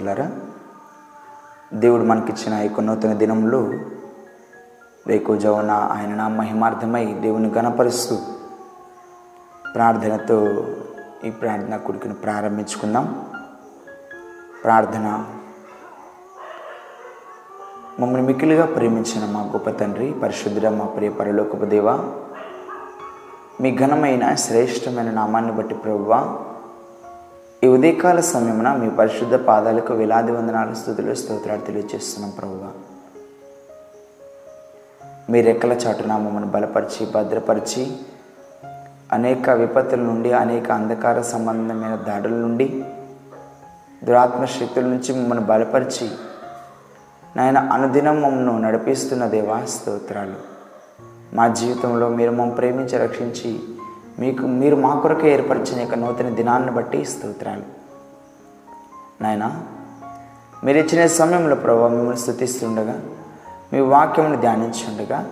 సహోదరి దేవుడు మనకిచ్చిన ఈ యొక్క నూతన దినంలో వేకుజవున ఆయన నా మహిమార్థమై దేవుని గణపరుస్తూ ప్రార్థనతో ఈ ప్రార్థన కొడుకును ప్రారంభించుకుందాం. ప్రార్థన. మమ్మల్ని మిక్కిలిగా ప్రేమించిన మా గొప్ప తండ్రి పరిశుద్ధుడ మా ప్రియ పరలోకపు దేవ మీ ఘనమైన శ్రేష్టమైన నామాన్ని బట్టి ప్రభువా ఈ ఉదయకాల సమయమున మీ పరిశుద్ధ పాదాలకు వేలాది వందనాలు స్థుతులు స్తోత్రాలు తెలియజేస్తున్నాం ప్రభువ. మీ రెక్కల చాటున మమ్మల్ని బలపరిచి భద్రపరిచి అనేక విపత్తుల నుండి అనేక అంధకార సంబంధమైన దాడుల నుండి దురాత్మ శక్తుల నుంచి మమ్మల్ని బలపరిచి నాయన అనుదినం మమ్మల్ని నడిపిస్తున్న దేవా స్తోత్రాలు. మా జీవితంలో మీరు మమ్మల్ని ప్రేమించి రక్షించి మీకు మీరు మా కొరకే ఏర్పరిచిన యొక్క నూతన దినాన్ని బట్టి స్తోత్రాలు. నాయన మీరు ఇచ్చిన సమయంలో ప్రభావ మిమ్మల్ని స్థుతిస్తుండగా మీ వాక్యమును ధ్యానించుండగా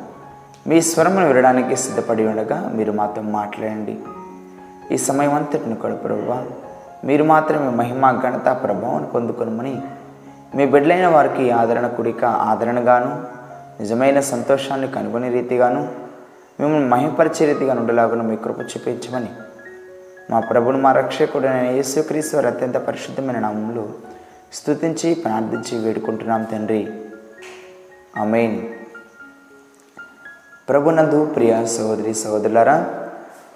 మీ స్వరమును వినడానికి సిద్ధపడి ఉండగా మీరు మాతో మాట్లాడండి. ఈ సమయం అంతటిని కూడా ప్రభావ మీరు మాత్రమే మహిమ ఘనత ప్రభావం పొందుకొనమని మీ బిడ్డలైన వారికి ఆదరణ కుడిక ఆదరణగాను నిజమైన సంతోషాన్ని కనుగొనే రీతిగాను మిమ్మల్ని మహిపరిచే రీతిగా ఉండలాగున మీ కృప చూపించమని. మా ప్రభుని మా రక్షకుడైన యేసుక్రీస్తు వారి అత్యంత పరిశుద్ధమైన నామంలో స్తుతించి ప్రార్థించి వేడుకుంటున్నాం తండ్రి. అమెయిన్ ప్రభునందు ప్రియ సహోదరి సహోదరులారా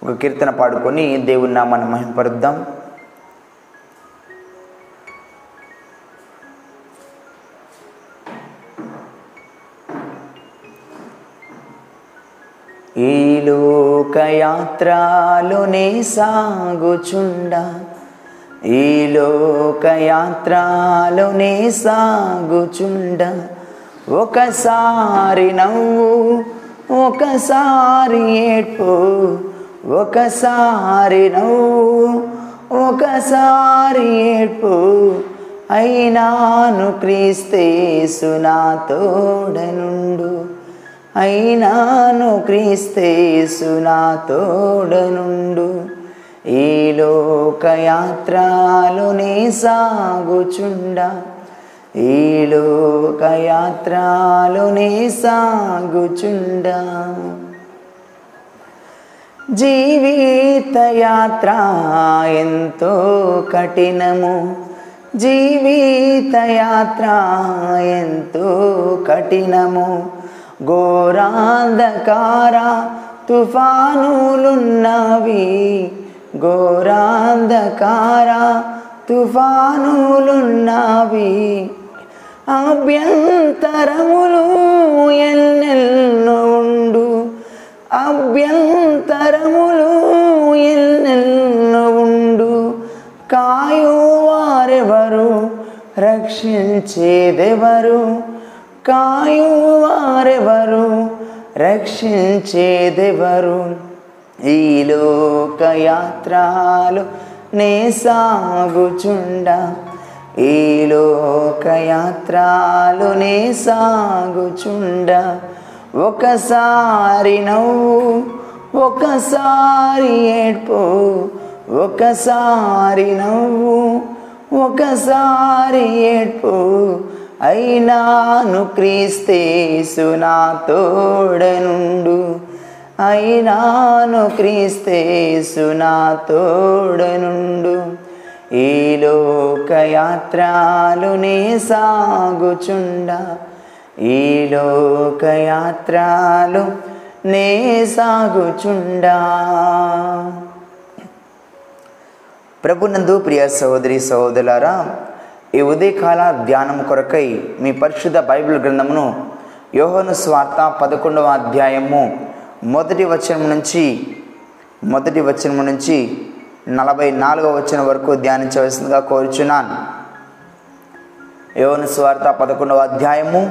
ఒక కీర్తన పాడుకొని దేవుని నామాన్ని మహింపరుద్దాం. ఈ లోకయాత్రలోనే సాగుచుండ. ఈ లోకయాత్రలోనే సాగుచుండ. ఒకసారి నవ్వు ఒకసారి ఏడ్పు ఒకసారి నవ్వు ఒకసారి ఏడ్పు. అయినాను క్రీస్తేసునా తోడనుండు. అయినాను క్రీస్తేసునా తోడనుండు. ఈ లోకయాత్రలోనే సాగుచుండా. ఈ లోకయాత్రలోనే సాగుచుండా. జీవిత యాత్ర ఎంతో కఠినము. జీవిత యాత్ర ఎంతో కఠినము. ఘోరాంధకార తుఫానులున్నవి. ఘోరాంధకార తుఫానులున్నవి. అభ్యంతరములు ఎన్నెల్లు ఉండు అభ్యంతరములు ఎన్నెల్లు ఉండు కాయువారెవరు? రక్షించేదెవరు? కాయువారెవరు? రక్షించేదెవరు? ఈ లోకయాత్రలు నే సాగుచుండ ఈ లోకయాత్రలు నే సాగుచుండ ఒకసారి నవ్వు ఒకసారి ఏడ్పు. ఒకసారి నవ్వు ఒకసారి ఏడ్పు. అయినాను క్రీస్తేసునా తోడనుండు. అయినాను క్రీస్తేసునా తోడనుండు. ఈ లోకయాత్రలునే సాగుచుండ. ఈ లోకయాత్రలు నే సాగుచుండా. ప్రభునందు ప్రియ సహోదరి సహోదరులారా ఈ ఉదయకాల ధ్యానం కొరకై మీ పరిశుద్ధ బైబిల్ గ్రంథమును యోహను స్వార్త పదకొండవ అధ్యాయము మొదటి వచనం నుంచి మొదటి వచనం నుంచి నలభై నాలుగవ వచనం వరకు ధ్యానించవలసిందిగా కోరుచున్నాను. యోహను స్వార్త పదకొండవ అధ్యాయము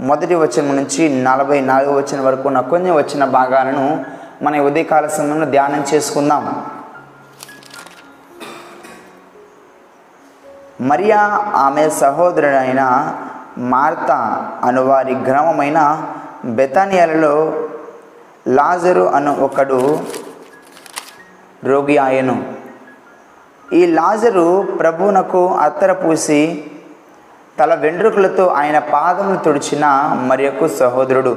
మొదటి వచనం నుంచి నలభై నాలుగవ వచనం వరకు ఉన్న కొన్ని వచ్చిన భాగాలను మన ఉదయకాల సమయంలో ధ్యానం చేసుకుందాం. మరియా ఆమె సహోదరుడైన మార్త అనువారి గ్రామమైన బెతానియాలలో లాజరు అను ఒకడు రోగి ఆయను. ఈ లాజరు ప్రభువునకు అత్తర పూసి తల వెంట్రుకలతో ఆయన పాదములు తుడిచిన మరియకు సహోదరుడు.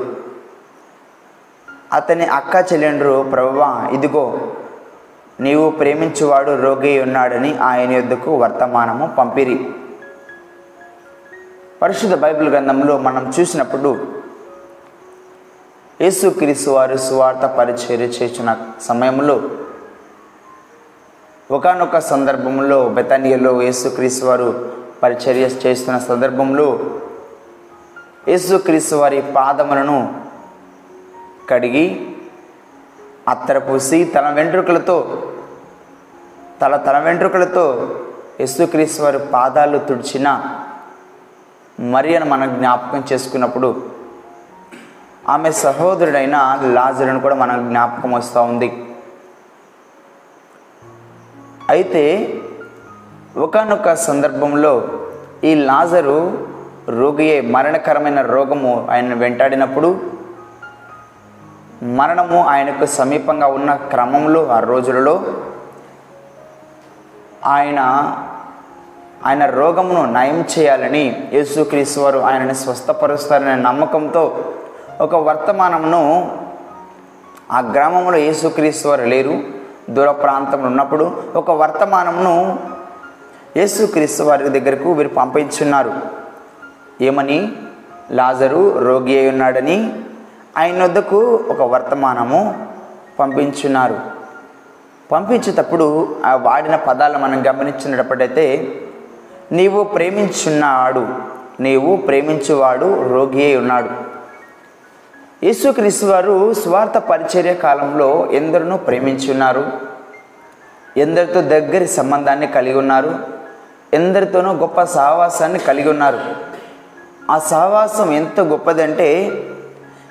అతని అక్క చెల్లెండ్రు ప్రభువా ఇదిగో నీవు ప్రేమించువాడు రోగి ఉన్నాడని ఆయన యొద్దకు వర్తమానము పంపిరి. పరిశుద్ధ బైబిల్ గ్రంథంలో మనం చూసినప్పుడు యేసుక్రీస్తు వారు సువార్త పరిచర్య చేసిన సమయంలో ఒకనొక సందర్భంలో బెతానియలో యేసుక్రీస్తు వారు పరిచర్య చేస్తున్న సందర్భంలో యేసుక్రీస్తు వారి పాదములను కడిగి అత్తరపూసి తన తల వెంట్రుకలతో తల తల వెంట్రుకలతో యేసుక్రీస్తు వారి పాదాలు తుడిచిన మరియను మనం జ్ఞాపకం చేసుకున్నప్పుడు ఆమె సహోదరుడైన లాజరును కూడా మనం జ్ఞాపకం వస్తూ ఉంది. అయితే ఒకనొక సందర్భంలో ఈ లాజరు రోగియే మరణకరమైన రోగము ఆయన వెంటాడినప్పుడు మరణము ఆయనకు సమీపంగా ఉన్న క్రమంలో ఆ రోజులలో ఆయన ఆయన రోగమును నయం చేయాలని యేసుక్రీస్తు వారు ఆయనని స్వస్థపరుస్తారనే నమ్మకంతో ఒక వర్తమానమును ఆ గ్రామంలో యేసుక్రీస్తు వారు లేరు. దూర ప్రాంతంలో ఉన్నప్పుడు ఒక వర్తమానమును యేసుక్రీస్తు వారి దగ్గరకు వీరు పంపించున్నారు. ఏమని? లాజరు రోగి అయి ఉన్నాడని ఆయన వద్దకు ఒక వర్తమానము పంపించున్నారు. పంపించేటప్పుడు ఆ వాడిన పదాలు మనం గమనించినప్పుడైతే నీవు ప్రేమించున్నాడు నీవు ప్రేమించువాడు రోగి అయి ఉన్నాడు. యేసుక్రీస్తు వారు స్వార్థ పరిచర్య కాలంలో ఎందరినో ప్రేమించున్నారు. ఎందరితో దగ్గరి సంబంధాన్ని కలిగి ఉన్నారు. ఎందరితోనూ గొప్ప సహవాసాన్ని కలిగి ఉన్నారు. ఆ సహవాసం ఎంత గొప్పదంటే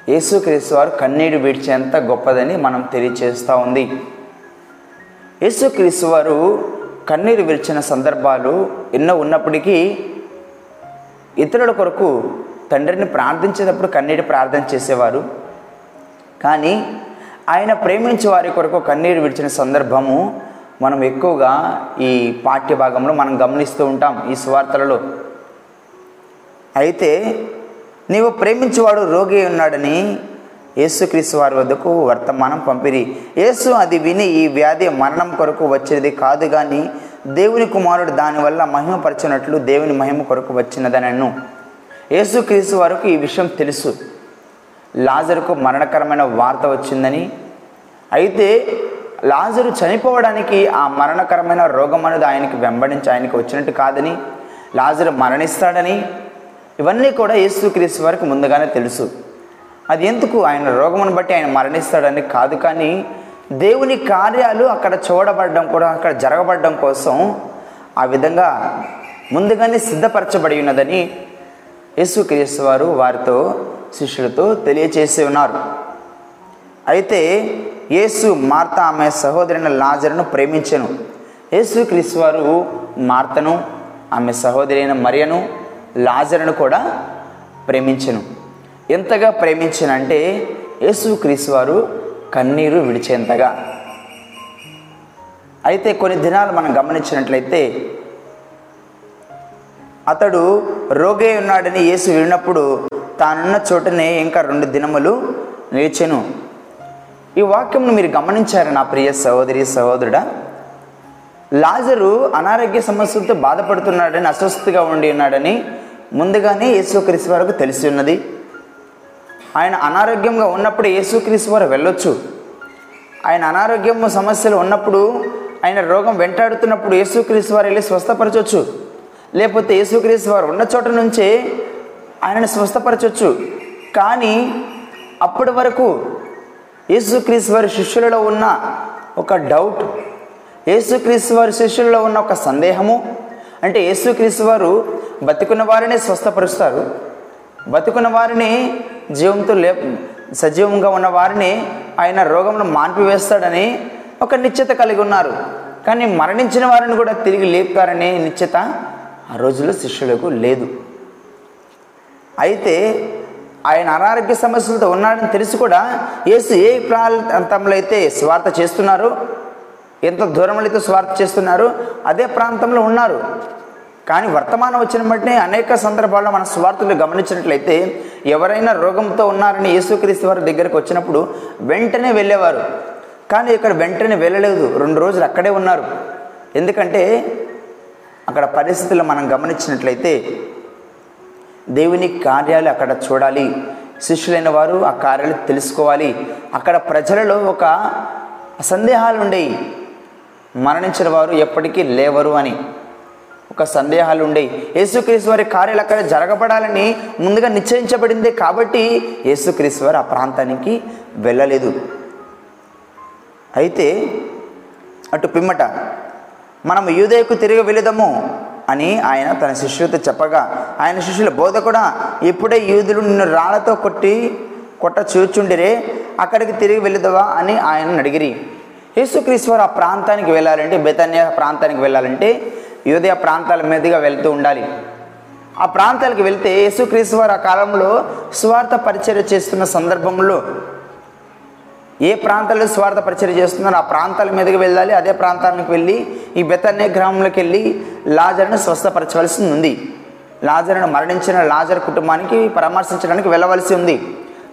యేసుక్రీస్తు వారు కన్నీరు విడిచేంత గొప్పదని మనం తెలియచేస్తూ ఉంది. యేసుక్రీస్తు వారు కన్నీరు విడిచిన సందర్భాలు ఎన్నో ఉన్నప్పటికీ ఇతరుల కొరకు తండ్రిని ప్రార్థించేటప్పుడు కన్నీటి ప్రార్థన చేసేవారు. కానీ ఆయన ప్రేమించే వారి కొరకు కన్నీరు విడిచిన సందర్భము మనం ఎక్కువగా ఈ పాఠ్య భాగంలో మనం గమనిస్తూ ఉంటాం ఈ సువార్తలలో. అయితే నీవు ప్రేమించేవాడు రోగి ఉన్నాడని యేసుక్రీస్తు వారి వద్దకు వర్తమానం పంపిరి. యేసు అది విని ఈ వ్యాధి మరణం కొరకు వచ్చేది కాదు కానీ దేవుని కుమారుడు దానివల్ల మహిమపరచినట్లు దేవుని మహిమ కొరకు వచ్చినదనను. యేసుక్రీస్తు వారికి ఈ విషయం తెలుసు. లాజరుకు మరణకరమైన వార్త వచ్చిందని. అయితే లాజరు చనిపోవడానికి ఆ మరణకరమైన రోగం అనేది ఆయనకి వెంబడించి ఆయనకి వచ్చినట్టు కాదని లాజరు మరణిస్తాడని ఇవన్నీ కూడా యేసుక్రీస్తు వారికి ముందుగానే తెలుసు. అది ఎందుకు? ఆయన రోగమును బట్టి ఆయన మరణిస్తాడని కాదు కానీ దేవుని కార్యాలు అక్కడ చూడబడడం కూడా అక్కడ జరగబడడం కోసం ఆ విధంగా ముందుగానే సిద్ధపరచబడి ఉన్నదని యేసుక్రీస్తు వారు వారితో శిష్యులతో తెలియచేసి ఉన్నారు. అయితే యేసు మార్త ఆమె సహోదరిన లాజరును ప్రేమించెను. యేసుక్రీస్తు వారు మార్తను ఆమె సహోదరి అయిన మరియను లాజరును కూడా ప్రేమించెను. ఎంతగా ప్రేమించనంటే యేసుక్రీస్తు వారు కన్నీరు విడిచేంతగా. అయితే కొన్ని దినాలు మనం గమనించినట్లయితే అతడు రోగే ఉన్నాడని యేసు విన్నప్పుడు తానున్న చోటనే ఇంకా రెండు దినములు నిలిచెను. ఈ వాక్యంను మీరు గమనించారు నా ప్రియ సహోదరి సహోదరుడా? లాజరు అనారోగ్య సమస్యలతో బాధపడుతున్నాడని అస్వస్థగా ఉండి ఉన్నాడని ముందుగానే యేసుక్రీస్తు వారికి తెలిసి ఉన్నది. ఆయన అనారోగ్యంగా ఉన్నప్పుడు యేసుక్రీస్తు వారు వెళ్ళొచ్చు. ఆయన అనారోగ్యం సమస్యలు ఉన్నప్పుడు ఆయన రోగం వెంటాడుతున్నప్పుడు యేసుక్రీస్తు వారు వెళ్ళి స్వస్థపరచవచ్చు లేకపోతే యేసుక్రీస్తు వారు ఉన్న చోట నుంచే ఆయనను స్వస్థపరచవచ్చు కానీ అప్పటి వరకు యేసుక్రీస్తు వారి శిష్యులలో ఉన్న ఒక డౌట్ యేసుక్రీస్తు వారి శిష్యుల్లో ఉన్న ఒక సందేహము. అంటే యేసుక్రీస్తు వారు బతికున్న వారిని స్వస్థపరుస్తారు. బతికున్న వారిని జీవంతో లే సజీవంగా ఉన్న వారిని ఆయన రోగంలో మాన్పివేస్తాడని ఒక నిశ్చిత కలిగి ఉన్నారు. కానీ మరణించిన వారిని కూడా తిరిగి లేపుతారనే నిశ్చిత ఆ రోజుల్లో శిష్యులకు లేదు. అయితే ఆయన అనారోగ్య సమస్యలతో ఉన్నాడని తెలిసి కూడా యేసు ఏ ప్రాంతంలో అయితే స్వార్థ చేస్తున్నారో ఎంత దూరం అయితే స్వార్థ చేస్తున్నారు అదే ప్రాంతంలో ఉన్నారు. కానీ వర్తమానం వచ్చిన బట్టి అనేక సందర్భాల్లో మన స్వార్థులు గమనించినట్లయితే ఎవరైనా రోగంతో ఉన్నారని యేసుక్రీస్తు వారి దగ్గరికి వచ్చినప్పుడు వెంటనే వెళ్ళేవారు. కానీ ఇక్కడ వెంటనే వెళ్ళలేదు రెండు రోజులు అక్కడే ఉన్నారు. ఎందుకంటే అక్కడ పరిస్థితులు మనం గమనించినట్లయితే దేవుని కార్యాలు అక్కడ చూడాలి. శిష్యులైన వారు ఆ కార్యాలు తెలుసుకోవాలి. అక్కడ ప్రజలలో ఒక సందేహాలు ఉండేవి. మరణించిన వారు ఎప్పటికీ లేవరు అని. ఒక సందేహాలు ఉండేవి యేసుక్రీస్తు వారి కార్యాలు అక్కడ జరగబడాలని ముందుగా నిశ్చయించబడింది కాబట్టి యేసుక్రీస్తు వారు ఆ ప్రాంతానికి వెళ్ళలేదు. అయితే అటు పిమ్మట మనం యూదయకు తిరిగి వెళదాము అని ఆయన తన శిష్యులతో చెప్పగా ఆయన శిష్యుల బోధ కూడా ఇప్పుడే యూదులు నిన్ను రాళ్ళతో కొట్టి కొట్ట చూచుండిరే అక్కడికి తిరిగి వెళ్ళదవా అని ఆయన అడిగిరి. యేసుక్రీస్తు వారు ఆ ప్రాంతానికి వెళ్ళాలంటే బెతన్య ప్రాంతానికి వెళ్ళాలంటే యూదయ ప్రాంతాల మీదుగా వెళ్తూ ఉండాలి. ఆ ప్రాంతాలకు వెళ్తే యేసుక్రీస్తు వారు ఆ కాలంలో స్వార్థ పరిచర్య చేస్తున్న సందర్భంలో ఏ ప్రాంతాల్లో స్వార్థ పరిచయం చేస్తున్నారో ఆ ప్రాంతాల మీదకి వెళ్ళాలి. అదే ప్రాంతానికి వెళ్ళి ఈ బెతన్య గ్రామంలోకి వెళ్ళి లాజర్ను స్వస్థపరచవలసి ఉంది. లాజర్ను మరణించిన లాజర్ కుటుంబానికి పరామర్శించడానికి వెళ్ళవలసి ఉంది.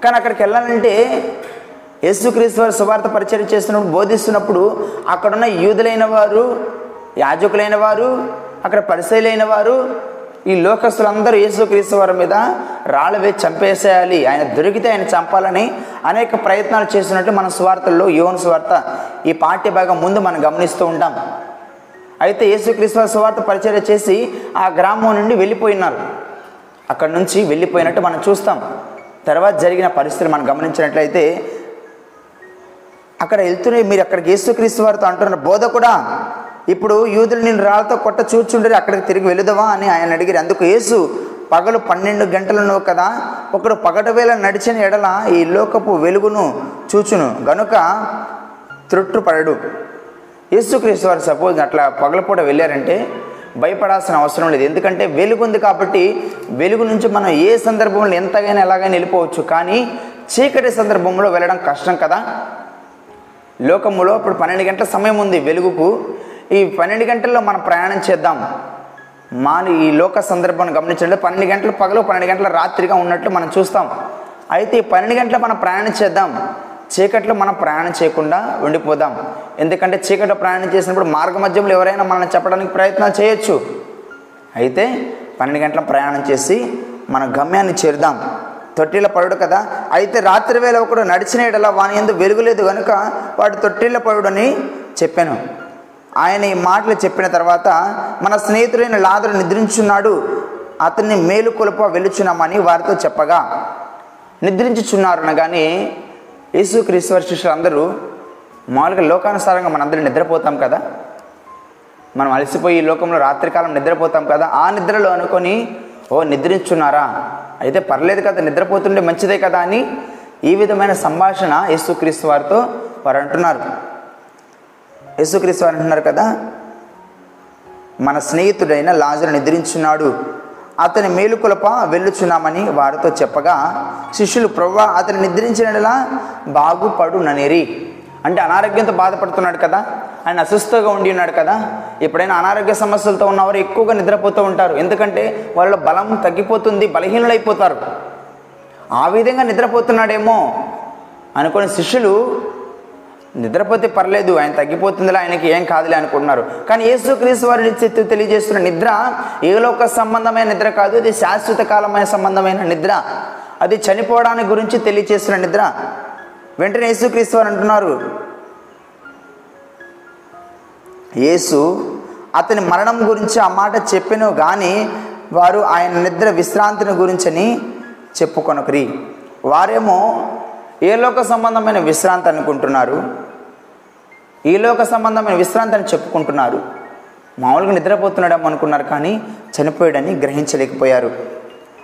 కానీ అక్కడికి వెళ్ళాలంటే యేసుక్రీస్తు వారు సువార్త పరిచయం చేస్తున్నప్పుడు బోధిస్తున్నప్పుడు అక్కడున్న యూదులైన వారు యాజకులైన వారు అక్కడ పరిశైలైన వారు ఈ లోకస్తులందరూ యేసుక్రీస్తు వారి మీద రాళ్ళు వేసి చంపేసేయాలి. ఆయన దొరికితే ఆయన చంపాలని అనేక ప్రయత్నాలు చేస్తున్నట్టు మన స్వార్థల్లో యోన్ స్వార్థ ఈ పాఠ్య భాగం ముందు మనం గమనిస్తూ ఉంటాం. అయితే యేసుక్రీస్తు వారి స్వార్థ పరిచయం చేసి ఆ గ్రామం నుండి వెళ్ళిపోయినారు. అక్కడ నుంచి వెళ్ళిపోయినట్టు మనం చూస్తాం. తర్వాత జరిగిన పరిస్థితులు మనం గమనించినట్లయితే అక్కడ వెళ్తూనే మీరు అక్కడికి యేసుక్రీస్తు వారితో అంటున్న బోధ కూడా ఇప్పుడు యూదులు నేను రాళ్ళతో కొట్ట చూచుండరి అక్కడికి తిరిగి వెళుదవా? అని ఆయన అడిగారు. అందుకు యేసు పగలు పన్నెండు గంటలను కదా ఒకడు పగటి వేళ నడిచిన ఎడల ఈ లోకపు వెలుగును చూచును గనుక త్రొట్టుపడడు. యేసుక్రీస్తు వారు సపోజ్ అట్లా పగలపూట వెళ్ళారంటే భయపడాల్సిన అవసరం లేదు. ఎందుకంటే వెలుగు ఉంది కాబట్టి వెలుగు నుంచి మనం ఏ సందర్భంలో ఎంతగానో ఎలాగైనా వెళ్ళిపోవచ్చు. కానీ చీకటి సందర్భంలో వెళ్ళడం కష్టం కదా. లోకములో ఇప్పుడు పన్నెండు గంటల సమయం ఉంది వెలుగుకు. ఈ పన్నెండు గంటల్లో మనం ప్రయాణం చేద్దాం. మాను ఈ లోక సందర్భాన్ని గమనించండి పన్నెండు గంటల పగలు పన్నెండు గంటల రాత్రిగా ఉన్నట్లు మనం చూస్తాం. అయితే ఈ పన్నెండు గంటల మనం ప్రయాణం చేద్దాం. చీకట్లో మనం ప్రయాణం చేయకుండా ఉండిపోదాం. ఎందుకంటే చీకట్లో ప్రయాణం చేసినప్పుడు మార్గ మధ్యంలో ఎవరైనా మనల్ని చెప్పడానికి ప్రయత్నం చేయొచ్చు. అయితే పన్నెండు గంటల ప్రయాణం చేసి మన గమ్యాన్ని చేరుదాం. తొట్టిల పడుడు కదా? అయితే రాత్రి వేళ ఒకడు నడిచిన ఎడల వాని ఎందు వెలుగులేదు కనుక వాడు తొట్టిల పడుడని చెప్పాను. ఆయన ఈ మాటలు చెప్పిన తర్వాత మన స్నేహితుడైన లాదరు నిద్రించున్నాడు. అతన్ని మేలు కొలుప వెలుచున్నామని వారితో చెప్పగా నిద్రించుచున్నారు అనగానే యేసుక్రీస్తు వారి శిష్యులు అందరూ మామూలుగా లోకానుసారంగా మనందరం నిద్రపోతాం కదా? మనం అలసిపోయి లోకంలో రాత్రికాలం నిద్రపోతాం కదా? ఆ నిద్రలో అనుకొని ఓ నిద్రించున్నారా? అయితే పర్లేదు కదా నిద్రపోతుండే మంచిదే కదా అని ఈ విధమైన సంభాషణ యేసుక్రీస్తు వారితో వారు అంటున్నారు యేసుక్రీస్తు వారు అంటున్నారు కదా మన స్నేహితుడైన లాజరు నిద్రించున్నాడు. అతని మేలుకొలప వెళ్ళుచున్నామని వారితో చెప్పగా శిష్యులు ప్రవ్వా అతను నిద్రించినలా బాగుపడు ననేరి అంటే అనారోగ్యంతో బాధపడుతున్నాడు కదా ఆయన అసుస్థగా ఉండి ఉన్నాడు కదా ఎప్పుడైనా అనారోగ్య సమస్యలతో ఉన్నవారు ఎక్కువగా నిద్రపోతూ ఉంటారు. ఎందుకంటే వాళ్ళ బలం తగ్గిపోతుంది బలహీనులైపోతారు. ఆ విధంగా నిద్రపోతున్నాడేమో అనుకుని శిష్యులు నిద్రపోతే పర్లేదు ఆయన తగ్గిపోతుందిలే ఆయనకి ఏం కాదులే అనుకుంటున్నారు. కానీ యేసుక్రీస్తు వారి చెత్త తెలియజేస్తున్న నిద్ర ఏలోక సంబంధమైన నిద్ర కాదు అది శాశ్వత కాలమైన సంబంధమైన నిద్ర. అది చనిపోవడానికి గురించి తెలియజేస్తున్న నిద్ర. వెంటనే యేసుక్రీస్తు అని అంటున్నారు. యేసు అతని మరణం గురించి ఆ మాట చెప్పెను కానీ వారు ఆయన నిద్ర విశ్రాంతిని గురించని చెప్పుకొనకరి. వారేమో ఏ లోక సంబంధమైన విశ్రాంతి అనుకుంటున్నారు? ఈ లోక సంబంధమైన విశ్రాంతి అని చెప్పుకుంటున్నారు. మామూలుగా నిద్రపోతున్నాడేమో అనుకున్నారు కానీ చనిపోయాడని గ్రహించలేకపోయారు.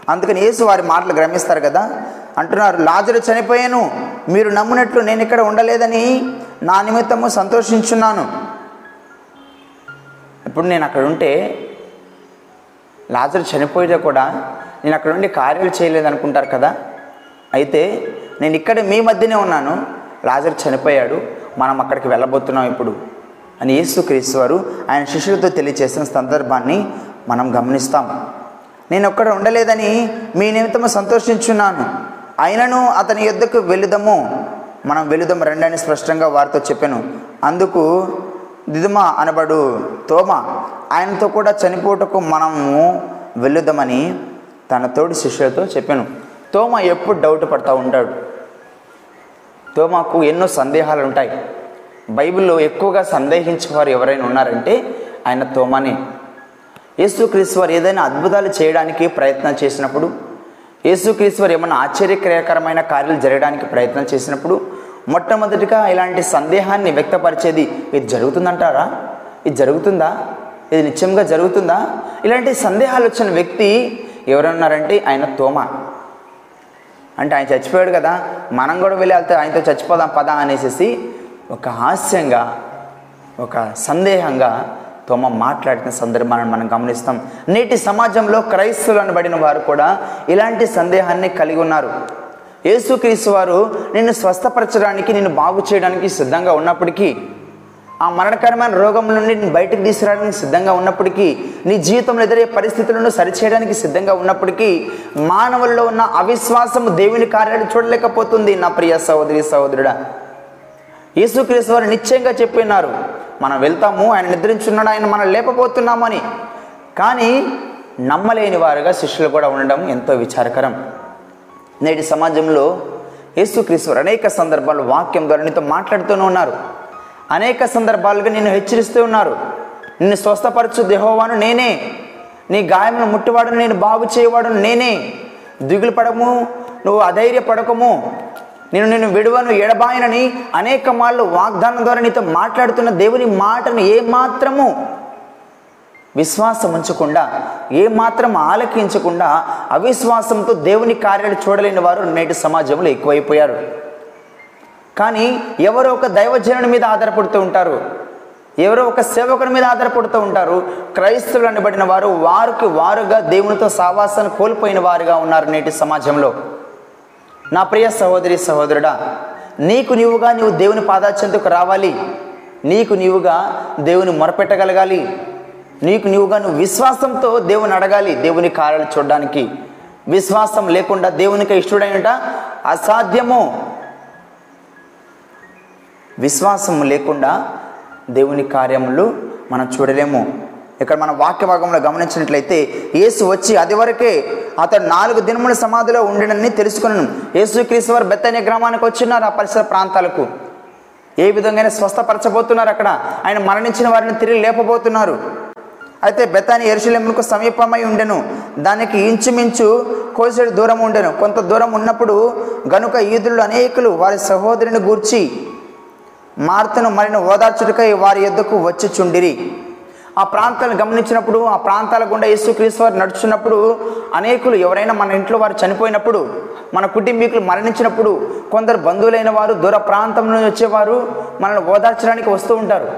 అందుకని యేసు వారి మాటలు గ్రహిస్తారు కదా? అంటున్నారు లాజరు చనిపోయాను మీరు నమ్మునట్లు నేను ఇక్కడ ఉండలేదని నా నిమిత్తము సంతోషించున్నాను. ఇప్పుడు నేను అక్కడ ఉంటే లాజరు చనిపోయితే కూడా నేను అక్కడ ఉండి కార్యాలు చేయలేదు అనుకుంటారు కదా? అయితే నేను ఇక్కడ మీ మధ్యనే ఉన్నాను లాజర్ చనిపోయాడు మనం అక్కడికి వెళ్ళబోతున్నాం ఇప్పుడు అని యేసుక్రీస్తు వారు ఆయన శిష్యులతో తెలియచేసిన సందర్భాన్ని మనం గమనిస్తాం. నేను ఒక్కడ ఉండలేదని మీ నిమిత్తము సంతోషించున్నాను. అయినను అతని యుద్ధకు వెళుదము మనం వెళుదాం రండి అని స్పష్టంగా వారితో చెప్పాను. అందుకు దిదుమ అనబడు తోమ ఆయనతో కూడా చనిపోటకు మనము వెళ్ళుదామని తన తోడి శిష్యులతో చెప్పాను. తోమ ఎప్పుడు డౌట్ పడతా ఉంటాడు. తోమాకు ఎన్నో సందేహాలు ఉంటాయి. బైబిల్లో ఎక్కువగా సందేహించేవారు ఎవరైనా ఉన్నారంటే ఆయన తోమానే. యేసుక్రీస్తు వారు ఏదైనా అద్భుతాలు చేయడానికి ప్రయత్నం చేసినప్పుడు యేసుక్రీస్తు వారు ఏమైనా ఆశ్చర్యకరమైన కార్యాలు జరగడానికి ప్రయత్నం చేసినప్పుడు మొట్టమొదటిగా ఇలాంటి సందేహాన్ని వ్యక్తపరిచేది ఇది జరుగుతుందంటారా? ఇది జరుగుతుందా? ఇది నిత్యంగా జరుగుతుందా? ఇలాంటి సందేహాలు వచ్చిన వ్యక్తి ఎవరున్నారంటే ఆయన తోమ. అంటే ఆయన చచ్చిపోయాడు కదా మనం కూడా వెళ్ళి వెళ్తే ఆయనతో చచ్చిపోదాం పదా అనేసి ఒక హాస్యంగా ఒక సందేహంగా తోమ మాట్లాడిన సందర్భాన్ని మనం గమనిస్తాం. నేటి సమాజంలో క్రైస్తవులు అనబడిన వారు కూడా ఇలాంటి సందేహాన్ని కలిగి ఉన్నారు. యేసుక్రీస్తు వారు నిన్ను స్వస్థపరచడానికి నిన్ను బాగు చేయడానికి సిద్ధంగా ఉన్నప్పటికీ ఆ మరణకరమైన రోగం నుండి నేను బయటకు తీసుకురావడానికి సిద్ధంగా ఉన్నప్పటికీ నీ జీవితంలో ఎదురే పరిస్థితులను సరిచేయడానికి సిద్ధంగా ఉన్నప్పటికీ మానవుల్లో ఉన్న అవిశ్వాసము దేవుని కార్యాలు చూడలేకపోతుంది. నా ప్రియ సహోదరి సహోదరుడా యేసుక్రీస్తు వారు నిశ్చయంగా చెప్పినారు. మనం వెళ్తాము ఆయన నిద్రించున్నాడు ఆయన మనం లేపబోతున్నామని. కానీ నమ్మలేని వారుగా శిష్యులు కూడా ఉండడం ఎంతో విచారకరం. నేటి సమాజంలో యేసుక్రీశ్వరు అనేక సందర్భాలు వాక్యం ద్వారా నీతో మాట్లాడుతూనే ఉన్నారు. అనేక సందర్భాలుగా నిన్ను హెచ్చరిస్తూ ఉన్నారు. నిన్ను స్వస్థపరచు దేహోవాను నేనే. నీ గాయమును ముట్టివాడును నేను బాగు చేయవాడును నేనే. దిగులు పడము నువ్వు అధైర్య నేను నేను నిన్ను విడువను ఎడబాయనని అనేక మాళ్ళు వాగ్దానం ద్వారా నీతో మాట్లాడుతున్న దేవుని మాటను ఏమాత్రము విశ్వాసం ఉంచకుండా ఏమాత్రం ఆలకించకుండా అవిశ్వాసంతో దేవుని కార్యాలు చూడలేని వారు నేటి సమాజంలో ఎక్కువైపోయారు. కానీ ఎవరో ఒక దైవజనుని మీద ఆధారపడుతూ ఉంటారు. ఎవరో ఒక సేవకుని మీద ఆధారపడుతూ ఉంటారు. క్రైస్తవులు అనబడిన వారు వారికి వారుగా దేవునితో సావాసాన్ని కోల్పోయిన వారుగా ఉన్నారు నేటి సమాజంలో. నా ప్రియ సహోదరి సహోదరుడా నీకు నీవుగా నీవు దేవుని పాదాచెందుకు రావాలి. నీకు నీవుగా దేవుని మొరపెట్టగలగాలి. నీకు నీవుగా నువ్వు విశ్వాసంతో దేవుని అడగాలి దేవుని కార్యాలు చూడడానికి. విశ్వాసం లేకుండా దేవునికి ఇష్టడైనట అసాధ్యము. విశ్వాసం లేకుండా దేవుని కార్యములు మనం చూడలేము. ఇక్కడ మన వాక్య భాగంలో గమనించినట్లయితే యేసు వచ్చి అది వరకే అతడు నాలుగు దినముల సమాధిలో ఉండినని తెలుసుకున్నాను. యేసు క్రీస్తు వారు గ్రామానికి వచ్చినారు ఆ పరిసర ప్రాంతాలకు. ఏ విధంగా స్వస్థపరచబోతున్నారు అక్కడ. ఆయన మరణించిన వారిని తిరిగి లేపబోతున్నారు. అయితే బెతాని ఎరుశలేమునకు సమీపమై ఉండెను. దానికి ఇంచుమించు కోసేడు దూరం ఉండెను. కొంత దూరం ఉన్నప్పుడు గనుక ఈదులు అనేకులు వారి సహోదరుని గూర్చి మార్తను మరిన ఓదార్చుటకై వారి ఎద్దుకు వచ్చి చుండిరి. ఆ ప్రాంతాలను గమనించినప్పుడు ఆ ప్రాంతాల గుండా యేసుక్రీస్తు వారు నడుచున్నప్పుడు అనేకులు ఎవరైనా మన ఇంట్లో వారు చనిపోయినప్పుడు మన కుటుంబీకులు మరణించినప్పుడు కొందరు బంధువులైన వారు దూర ప్రాంతం నుంచి వచ్చేవారు మనల్ని ఓదార్చడానికి వస్తూ ఉంటారు.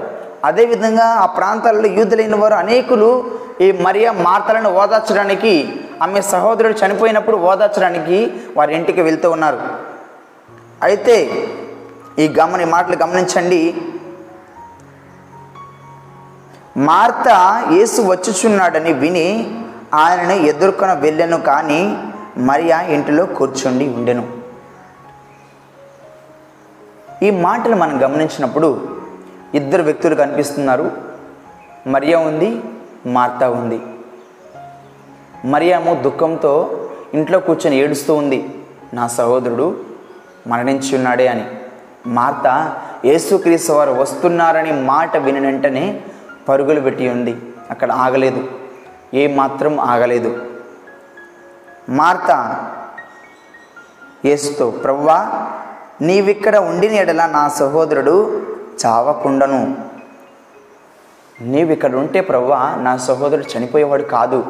అదేవిధంగా ఆ ప్రాంతాల్లో యూదులైన వారు అనేకులు ఈ మరియా మార్తలను ఓదార్చడానికి ఆమె సహోదరుడు చనిపోయినప్పుడు ఓదార్చడానికి వారి ఇంటికి వెళ్తూ ఉన్నారు. అయితే ఈ గమని మాటలు గమనించండి. మార్త యేసు వచ్చుచున్నాడని విని ఆయనను ఎదుర్కొన వెళ్ళను కానీ మరియా ఇంటిలో కూర్చుండి ఉండెను. ఈ మాటలు మనం గమనించినప్పుడు ఇద్దరు వ్యక్తులు కనిపిస్తున్నారు. మరియా ఉంది మార్తా ఉంది. మరియాము దుఃఖంతో ఇంట్లో కూర్చొని ఏడుస్తూ ఉంది. నా సహోదరుడు మరణించి ఉన్నాడే అని. మార్త యేసుక్రీస్తు వారు వస్తున్నారని మాట విని వెంటనే పరుగులు పెట్టి ఉంది అక్కడ ఆగలేదు. ఏ మాత్రం ఆగలేదు. మార్త యేసుతో ప్రవ్వా నీవిక్కడ ఉండిన ఎడల నా సహోదరుడు చావకుండను. నీవిక్కడ ఉంటే ప్రవ్వా నా సహోదరుడు చనిపోయేవాడు కాదు.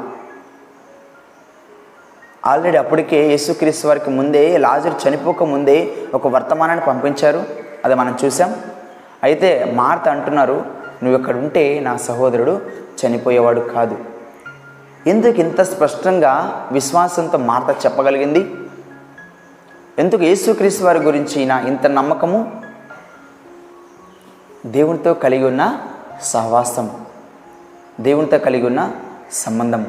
ఆల్రెడీ అప్పటికే యేసుక్రీస్తు వారికి ముందే లాజరు చనిపోక ముందే ఒక వర్తమానాన్ని పంపించారు. అది మనం చూసాం అయితే మార్త అంటున్నారు నువ్వు ఇక్కడ ఉంటే నా సహోదరుడు చనిపోయేవాడు కాదు. ఎందుకు ఇంత స్పష్టంగా విశ్వాసంతో మార్త చెప్పగలిగింది? ఎందుకు యేసుక్రీస్తు వారి గురించి నా ఇంత నమ్మకము? దేవునితో కలిగి ఉన్న సహవాసం దేవునితో కలిగి ఉన్న సంబంధం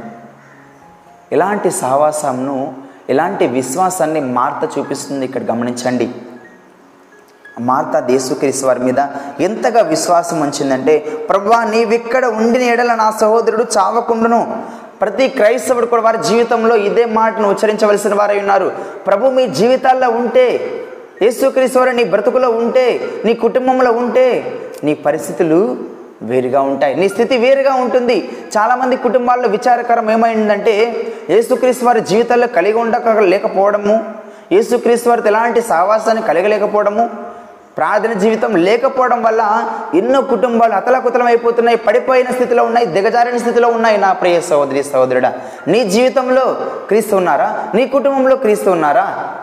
ఇలాంటి సహవాసంను ఇలాంటి విశ్వాసాన్ని మార్త చూపిస్తుంది ఇక్కడ గమనించండి. మార్త దేశుక్రీస్తు వారి మీద ఎంతగా విశ్వాసం ఉంచిందంటే ప్రభా నీవిక్కడ ఉండిన ఎడల నా సహోదరుడు చావకుండును. ప్రతి క్రైస్తవుడు కూడా వారి జీవితంలో ఇదే మాటను ఉచ్చరించవలసిన వారై ఉన్నారు. ప్రభు మీ జీవితాల్లో ఉంటే యేసుక్రీస్తు వారు నీ బ్రతుకులో ఉంటే నీ కుటుంబంలో ఉంటే నీ పరిస్థితులు వేరుగా ఉంటాయి. నీ స్థితి వేరుగా ఉంటుంది. చాలామంది కుటుంబాల్లో విచారకరం ఏమైందంటే యేసుక్రీస్తు వారి జీవితాల్లో కలిగి ఉండక లేకపోవడము యేసుక్రీస్తు వారితో ఎలాంటి సావాసాన్ని కలగలేకపోవడము ప్రార్థన జీవితం లేకపోవడం వల్ల ఎన్నో కుటుంబాలు అతలకుతలం అయిపోతున్నాయి పడిపోయిన స్థితిలో ఉన్నాయి దిగజారిన స్థితిలో ఉన్నాయి. నా ప్రియ సహోదరి సహోదరుడా నీ జీవితంలో క్రీస్తు ఉన్నారా? నీ కుటుంబంలో క్రీస్తు ఉన్నారా?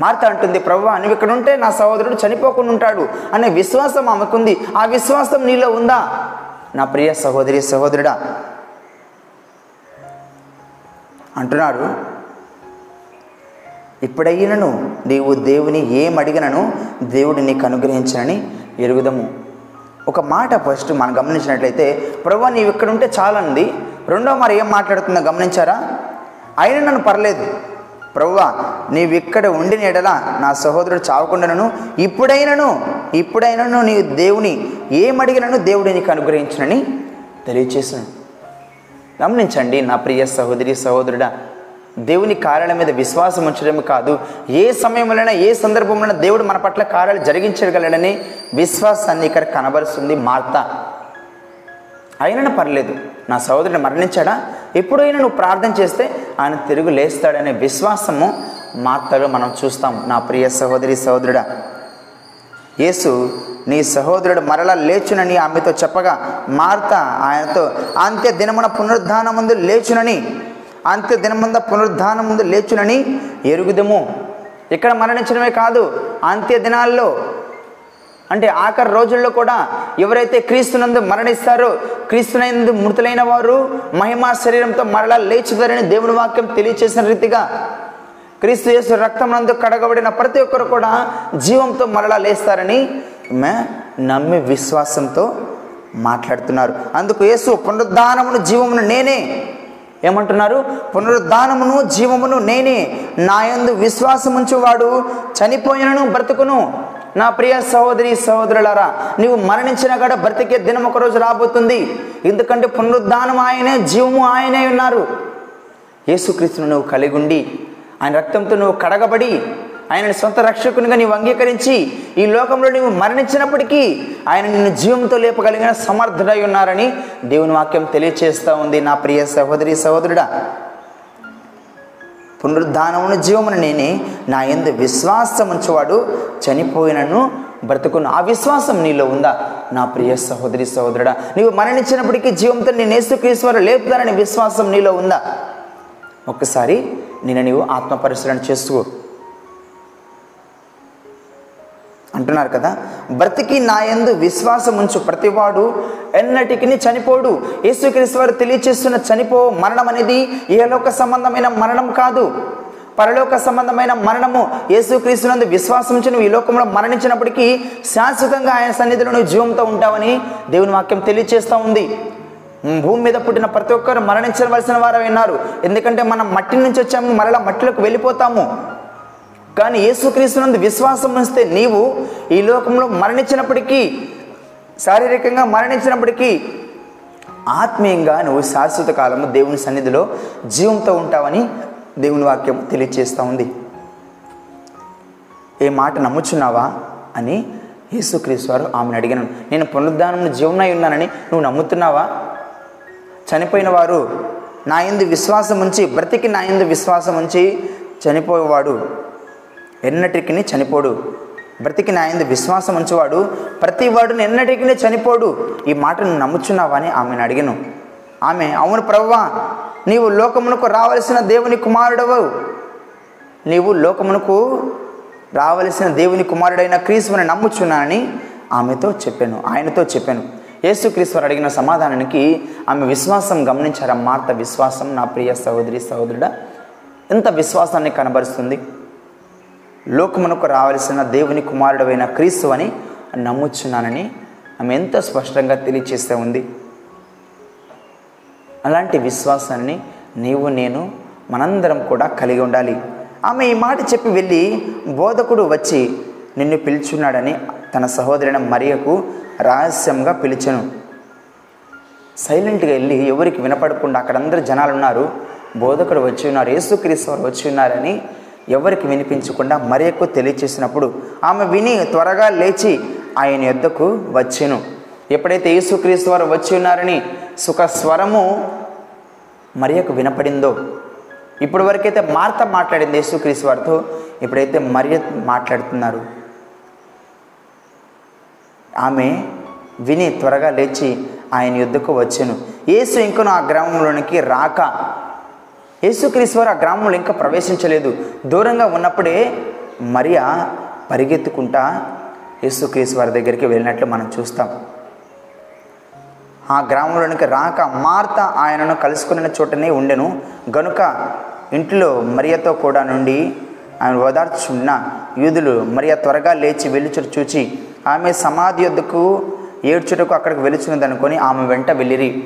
మార్త అంటుంది ప్రభు నువ్వు ఇక్కడ ఉంటే నా సహోదరుడు చనిపోకుండా ఉంటాడు అనే విశ్వాసం ఆమెకుంది. ఆ విశ్వాసం నీలో ఉందా? నా ప్రియ సహోదరి సహోదరుడా అంటున్నాడు. ఇప్పుడైనను నీవు దేవుని ఏం అడిగినను దేవుడు నీకు అనుగ్రహించనని ఎరుగుదము. ఒక మాట ఫస్ట్ మనం గమనించినట్లయితే ప్రభు నీవు ఇక్కడ ఉంటే చాలంది. రెండో మరి ఏం మాట్లాడుతుందో గమనించారా? అయినా నన్ను పర్లేదు. ప్రభువా నీవు ఇక్కడ ఉండిన ఎడల నా సహోదరుడు చావకుండాను ఇప్పుడైనను ఇప్పుడైనను నీవు దేవుని ఏమడిగినను అడిగినను దేవుడు నీకు అనుగ్రహించినని తెలియచేసాను గమనించండి నా ప్రియ సహోదరి సహోదరుడా దేవుని కార్యాల మీద విశ్వాసం ఉంచడం కాదు ఏ సమయంలోనైనా ఏ సందర్భంలోనైనా దేవుడు మన పట్ల కార్యాలు జరిగించగలడని విశ్వాసాన్ని ఇక్కడ కనబరుస్తుంది మార్త. అయినా పర్లేదు నా సహోదరుడు మరణించాడా? ఎప్పుడైనా నువ్వు ప్రార్థన చేస్తే ఆయన తిరుగు లేస్తాడనే విశ్వాసము మార్తలో మనం చూస్తాం. నా ప్రియ సహోదరి సహోదరుడా యేసు నీ సహోదరుడు మరలా లేచునని ఆమెతో చెప్పగా మార్త ఆయనతో అంత్య దినమున పునరుద్ధానం ముందు లేచునని అంత్య దినమంద పునరుద్ధానం ముందు లేచునని ఎరుగుదము. ఇక్కడ మరణించడమే కాదు అంత్య దినాల్లో అంటే ఆఖరి రోజుల్లో కూడా ఎవరైతే క్రీస్తునందు మరణిస్తారో క్రీస్తునందు మృతులైన వారు మహిమా శరీరంతో మరలా లేచుతారని దేవుని వాక్యం తెలియచేసిన రీతిగా క్రీస్తు యేసు రక్తమునందు కడగబడిన ప్రతి ఒక్కరు కూడా జీవంతో మరలా లేస్తారని మే నమ్మి విశ్వాసంతో మాట్లాడుతున్నారు. అందుకు యేసు పునరుద్ధానమును జీవమును నేనే ఏమంటున్నారు? పునరుద్ధానమును జీవమును నేనే నాయందు విశ్వాసముంచువాడు. చనిపోయినను బ్రతుకును. నా ప్రియ సహోదరి సహోదరులారా నీవు మరణించిన కాడ బ్రతికే దినం ఒకరోజు రాబోతుంది. ఎందుకంటే పునరుద్ధానం ఆయనే జీవము ఆయనే ఉన్నారు. యేసుక్రీస్తును నువ్వు కలిగి ఉండి ఆయన రక్తంతో నువ్వు కడగబడి ఆయనని సొంత రక్షకునిగా నీవు అంగీకరించి ఈ లోకంలో నీవు మరణించినప్పటికీ ఆయన నిన్ను జీవంతో లేపగలిగిన సమర్థుడై ఉన్నారని దేవుని వాక్యం తెలియచేస్తూ ఉంది. నా ప్రియ సహోదరి సహోదరుడా పునరుద్ధానమును జీవమును నేనే నా ఎందు విశ్వాసం ఉంచేవాడు చనిపోయినను బ్రతుకున్న ఆ విశ్వాసం నీలో ఉందా? నా ప్రియ సహోదరి సహోదరుడా నీవు మరణించినప్పటికీ జీవంతో నేను యేసుక్రీశ్వరు లేపుతానని విశ్వాసం నీలో ఉందా? ఒక్కసారి నేను నీవు ఆత్మ పరిశీలన చేసుకో. అంటున్నారు కదా. బ్రతికి నా యందు విశ్వాసం ఉంచు ప్రతివాడు ఎన్నటికి చనిపోడు. యేసుక్రీస్తు వారు తెలియచేస్తున్న చనిపో మరణం అనేది ఏలోక సంబంధమైన మరణం కాదు. పరలోక సంబంధమైన మరణము. యేసుక్రీస్తునందు విశ్వాసం ఉంచి నువ్వు ఈ లోకంలో మరణించినప్పటికీ శాశ్వతంగా ఆయన సన్నిధిలో నువ్వు జీవంతో ఉంటావని దేవుని వాక్యం తెలియచేస్తూ ఉంది. భూమి మీద పుట్టిన ప్రతి ఒక్కరు మరణించవలసిన వారు ఉన్నారు. ఎందుకంటే మనం మట్టి నుంచి వచ్చాము మరలా మట్టిలోకి వెళ్ళిపోతాము. కానీ యేసుక్రీస్తునందు విశ్వాసం ఉంచితే నీవు ఈ లోకంలో మరణించినప్పటికీ శారీరకంగా మరణించినప్పటికీ ఆత్మీయంగా నువ్వు శాశ్వత కాలము దేవుని సన్నిధిలో జీవంతో ఉంటావని దేవుని వాక్యం తెలియజేస్తూ ఉంది. ఏ మాట నమ్ముచున్నావా అని యేసుక్రీస్తు వారు ఆమెను అడిగాను. నేను పునరుద్ధానం జీవనై ఉన్నానని నువ్వు నమ్ముతున్నావా? చనిపోయిన వారు నా ఎందు విశ్వాసం ఉంచి బ్రతికి నా ఎందు విశ్వాసం ఉంచి చనిపోయేవాడు ఎన్నటికిని చనిపోడు. బ్రతికి నా ఎందు విశ్వాసం ఉంచేవాడు. ప్రతి వాడుని ఎన్నటికీ చనిపోడు. ఈ మాటను నమ్ముచున్నావా అని ఆమెను అడిగాను. ఆమె అవును ప్రవ్వా నీవు లోకమునకు రావలసిన దేవుని కుమారుడవు. నీవు లోకమునకు రావలసిన దేవుని కుమారుడైన క్రీస్తుని నమ్ముచున్నానని ఆమెతో చెప్పాను. ఆయనతో చెప్పాను. యేసుక్రీశ్వరు అడిగిన సమాధానానికి ఆమె విశ్వాసం గమనించారా? మార్త విశ్వాసం నా ప్రియ సహోదరి సహోదరుడా ఎంత విశ్వాసాన్ని కనబరుస్తుంది? లోకమునకు రావలసిన దేవుని కుమారుడైన క్రీస్తు అని నమ్ముచున్నానని ఆమె ఎంతో స్పష్టంగా తెలియచేస్తూ ఉంది. అలాంటి విశ్వాసాన్ని నీవు నేను మనందరం కూడా కలిగి ఉండాలి. ఆమె ఈ మాట చెప్పి వెళ్ళి బోధకుడు వచ్చి నిన్ను పిలుచున్నాడని తన సహోదరుని మరియకు రహస్యంగా పిలిచను. సైలెంట్గా వెళ్ళి ఎవరికి వినపడకుండా అక్కడ అందరు జనాలు ఉన్నారు బోధకుడు వచ్చి ఉన్నారు యేసుక్రీస్తు వారు వచ్చి ఉన్నారని ఎవరికి వినిపించకుండా మరియకు తెలియచేసినప్పుడు ఆమె విని త్వరగా లేచి ఆయన యొద్దకు వచ్చెను. ఎప్పుడైతే యేసుక్రీస్తు వారు వచ్చి ఉన్నారని సుఖ స్వరము మరియకు వినపడిందో ఇప్పుడు వరకైతే మార్త మాట్లాడింది యేసుక్రీస్తు వారితో ఇప్పుడైతే మరియ మాట్లాడుతున్నారు. ఆమె విని త్వరగా లేచి ఆయన యుద్ధకు వచ్చాను. యేసు ఇంకను ఆ గ్రామంలోనికి రాక యేసుక్రీస్తు ఆ గ్రామంలో ఇంకా ప్రవేశించలేదు. దూరంగా ఉన్నప్పుడే మరియా పరిగెత్తుకుంటా యేసుక్రీస్తు వారి దగ్గరికి వెళ్ళినట్లు మనం చూస్తాం. ఆ గ్రామంలోనికి రాక మార్త ఆయనను కలుసుకున్న చోటనే ఉండెను. గనుక ఇంట్లో మరియతో కూడా నుండి ఆయన ఓదార్చున్న యూదులు మరియా త్వరగా లేచి వెళ్ళుచుట చూచి ఆమె సమాధి యొద్దకు ఏడ్చుటకు అక్కడికి వెలుచున్నదనుకొని ఆమె వెంట వెళ్ళిరి.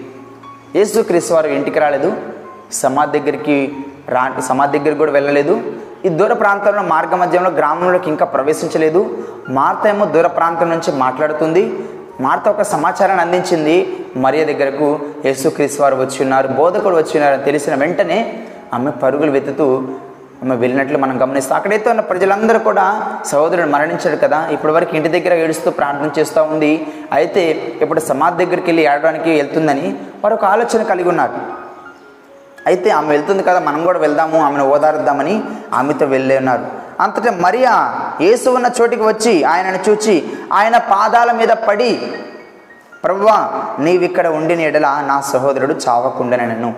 యేసుక్రీస్తు వారు ఇంటికి రాలేదు. సమాధి దగ్గరికి రా సమాధి దగ్గరికి కూడా వెళ్ళలేదు. ఈ దూర ప్రాంతంలో మార్గ మధ్యంలో గ్రామంలోకి ఇంకా ప్రవేశించలేదు. మార్త ఏమో దూర ప్రాంతం నుంచి మాట్లాడుతుంది. మార్త ఒక సమాచారాన్ని అందించింది. మరియ దగ్గరకు యేసుక్రీస్తు వారు వచ్చి ఉన్నారు. బోధకుడు వచ్చి ఉన్నారని తెలిసిన వెంటనే ఆమె పరుగులు వెతుతూ ఆమె వెళ్ళినట్లు మనం గమనిస్తాం. అక్కడైతే ఉన్న ప్రజలందరూ కూడా సహోదరుడు మరణించాడు కదా. ఇప్పటి వరకు ఇంటి దగ్గర ఏడుస్తూ ప్రార్థన చేస్తూ ఉంది. అయితే ఇప్పుడు సమాధి దగ్గరికి వెళ్ళి ఏడడానికి వెళ్తుందని వారు ఒక ఆలోచన కలిగి ఉన్నారు. అయితే ఆమె వెళ్తుంది కదా మనం కూడా వెళ్దాము ఆమెను ఓదారుద్దామని ఆమెతో వెళ్ళే ఉన్నారు. అంతటా మరియా యేసు ఉన్న చోటికి వచ్చి ఆయనను చూచి ఆయన పాదాల మీద పడి ప్రభువా నీవిక్కడ ఉండిన ఎడల నా సహోదరుడు చావకుండానను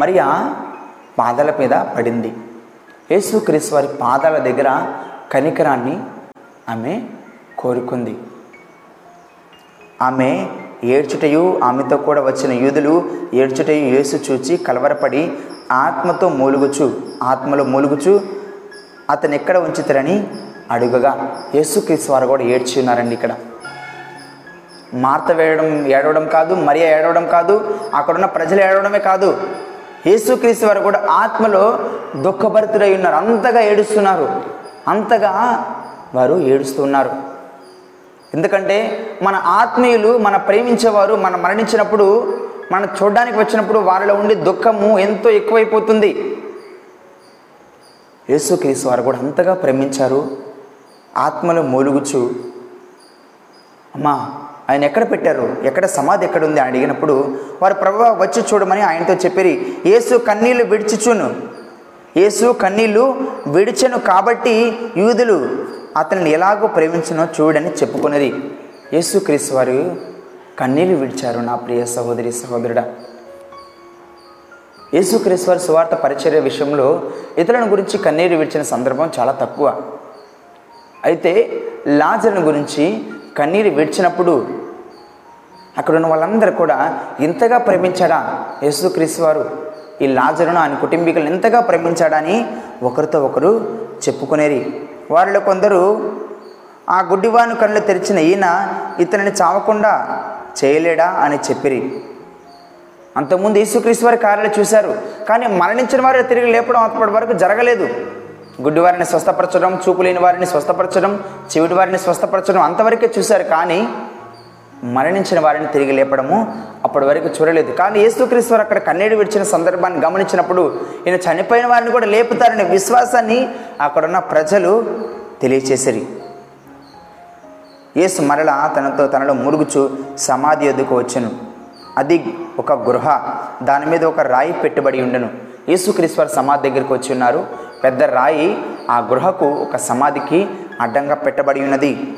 మరియా పాదాల మీద పడింది. యేసుక్రీస్తు వారి పాదాల దగ్గర కనికరాన్ని ఆమె కోరుకుంది. ఆమె ఏడ్చుటయు ఆమెతో కూడా వచ్చిన యూదులు ఏడ్చుటయు యేసు చూచి కలవరపడి ఆత్మతో మూలుగుచు ఆత్మలో మూలుగుచు అతను ఎక్కడ ఉంచుతారని అడుగగా యేసుక్రీస్తు వారు కూడా ఏడ్చి ఉన్నారండి ఇక్కడ. మార్త వేయడం ఏడవడం కాదు మరియా ఏడవడం కాదు అక్కడున్న ప్రజలు ఏడవడమే కాదు. యేసుక్రీస్తు వారు కూడా ఆత్మలో దుఃఖభరితులై ఉన్నారు అంతగా ఏడుస్తున్నారు అంతగా వారు ఏడుస్తున్నారు ఎందుకంటే మన ఆత్మీయులు మన ప్రేమించేవారు మనం మరణించినప్పుడు మనం చూడడానికి వచ్చినప్పుడు వారిలో ఉండే దుఃఖము ఎంతో ఎక్కువైపోతుంది. యేసుక్రీస్తు వారు కూడా అంతగా ప్రేమించారు. ఆత్మలో మూలుగుచు. అమ్మా ఆయన ఎక్కడ పెట్టారు? ఎక్కడ సమాధి ఎక్కడ ఉంది? అని అడిగినప్పుడు వారు ప్రభు వచ్చి చూడమని ఆయనతో చెప్పిరి. యేసు కన్నీళ్ళు విడిచిచును. యేసు కన్నీళ్ళు విడిచెను కాబట్టి యూదులు అతనిని ఎలాగో ప్రేమించనో చూడని చెప్పుకున్నది. యేసుక్రీస్తు వారు కన్నీళ్ళు విడిచారు నా ప్రియ సహోదరి సహోదరుడా. యేసుక్రీస్తు వారి సువార్త పరిచర్య విషయంలో ఇతరుల గురించి కన్నీరు విడిచిన సందర్భం చాలా తక్కువ. అయితే లాజర్ని గురించి కన్నీరు విడిచినప్పుడు అక్కడ ఉన్న వాళ్ళందరూ కూడా ఇంతగా ప్రేమించాడా యేసుక్రీస్తు వారు? ఈ లాజరును ఆయన కుటుంబీకులను ఎంతగా ప్రేమించాడని ఒకరితో ఒకరు చెప్పుకునేది. వారిలో కొందరు ఆ గుడ్డివాను కళ్ళు తెరిచిన ఈయన ఇతనిని చావకుండా చేయలేడా అని చెప్పిరి. అంతకుముందు యేసుక్రీస్తు వారి కార్యాలు చూశారు కానీ మరణించిన వారు తిరిగి లేపడం అప్పటి వరకు జరగలేదు. గుడ్డి వారిని స్వస్థపరచడం చూపు లేని వారిని స్వస్థపరచడం చెవిటి వారిని స్వస్థపరచడం అంతవరకే చూశారు కానీ మరణించిన వారిని తిరిగి లేపడము అప్పటి వరకు చూడలేదు. కానీ యేసుక్రీస్తు వారు అక్కడ కన్నీడు విడిచిన సందర్భాన్ని గమనించినప్పుడు ఈయన చనిపోయిన వారిని కూడా లేపుతారనే విశ్వాసాన్ని అక్కడున్న ప్రజలు తెలియచేసిరి. యేసు మరల తనతో తనలో మురుగుచు సమాధి ఎద్దుకు వచ్చెను. అది ఒక గృహ దాని మీద ఒక రాయి పెట్టుబడి ఉండను. యేసుక్రీస్తు సమాధి దగ్గరికి వచ్చి ఉన్నారు. పెద్ద రాయి ఆ గృహకు ఒక సమాధికి అడ్డంగా పెట్టబడి ఉన్నది.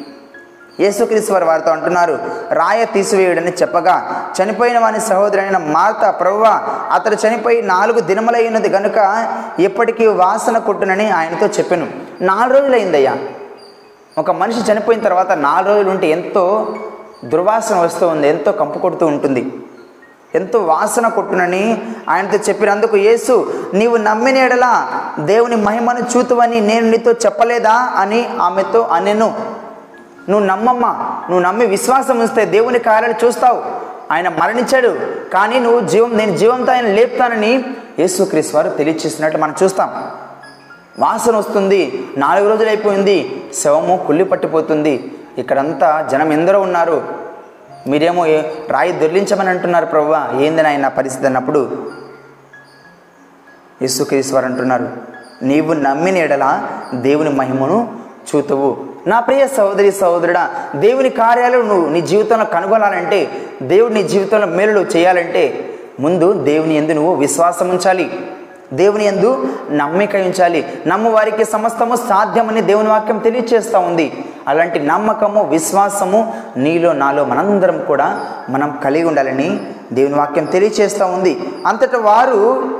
యేసుక్రీస్తు వారు వారితో అంటున్నారు రాయ తీసివేయుడని చెప్పగా చనిపోయిన వాని సహోదరైన మార్త ప్రభువ అతడు చనిపోయి నాలుగు దినములైనది గనుక ఎప్పటికీ వాసన కొట్టునని ఆయనతో చెప్పాను. నాలుగు రోజులైందయ్యా. ఒక మనిషి చనిపోయిన తర్వాత నాలుగు రోజులు ఉంటే ఎంతో దుర్వాసన వస్తూ ఉంది ఎంతో కంపు కొడుతూ ఉంటుంది. ఎంతో వాసన కొట్టునని ఆయనతో చెప్పినందుకు యేసు నీవు నమ్మినేడలా దేవుని మహిమను చూతువని నేను నీతో చెప్పలేదా? అని ఆమెతో అనెను. నువ్వు నమ్మమ్మా. నువ్వు నమ్మి విశ్వాసం ఉంచితే దేవుని కార్యాలు చూస్తావు. ఆయన మరణించాడు. కానీ నువ్వు జీవం నేను జీవంతో ఆయన లేపుతానని యేసుక్రీస్తు వారు తెలియచేసినట్టు మనం చూస్తాం. వాసన వస్తుంది. నాలుగు రోజులు అయిపోయింది. శవము కుళ్ళి పట్టిపోతుంది. ఇక్కడంతా జనం ఎందరో ఉన్నారు. మీరేమో రాయి దొర్లించమని అంటున్నారు ప్రభువా ఏంది ఆయన పరిస్థితి అన్నప్పుడు? యేసుక్రీశ్వర్ అంటున్నారు నీవు నమ్మిన ఎడల దేవుని మహిమను చూతువు. నా ప్రియ సహోదరి సహోదరుడా దేవుని కార్యాలు నువ్వు నీ జీవితంలో కనుగొనాలంటే దేవుడు నీ జీవితంలో మేలులు చేయాలంటే ముందు దేవుని ఎందు నువ్వు విశ్వాసం ఉంచాలి. దేవుని ఎందు నమ్మిక ఉంచాలి. నమ్ము వారికి సమస్తము సాధ్యమని దేవుని వాక్యం తెలియచేస్తూ ఉంది. అలాంటి నమ్మకము విశ్వాసము నీలో నాలో మనందరం కూడా మనం కలిగి ఉండాలని దేవుని వాక్యం తెలియచేస్తూ ఉంది. అంతటా వారు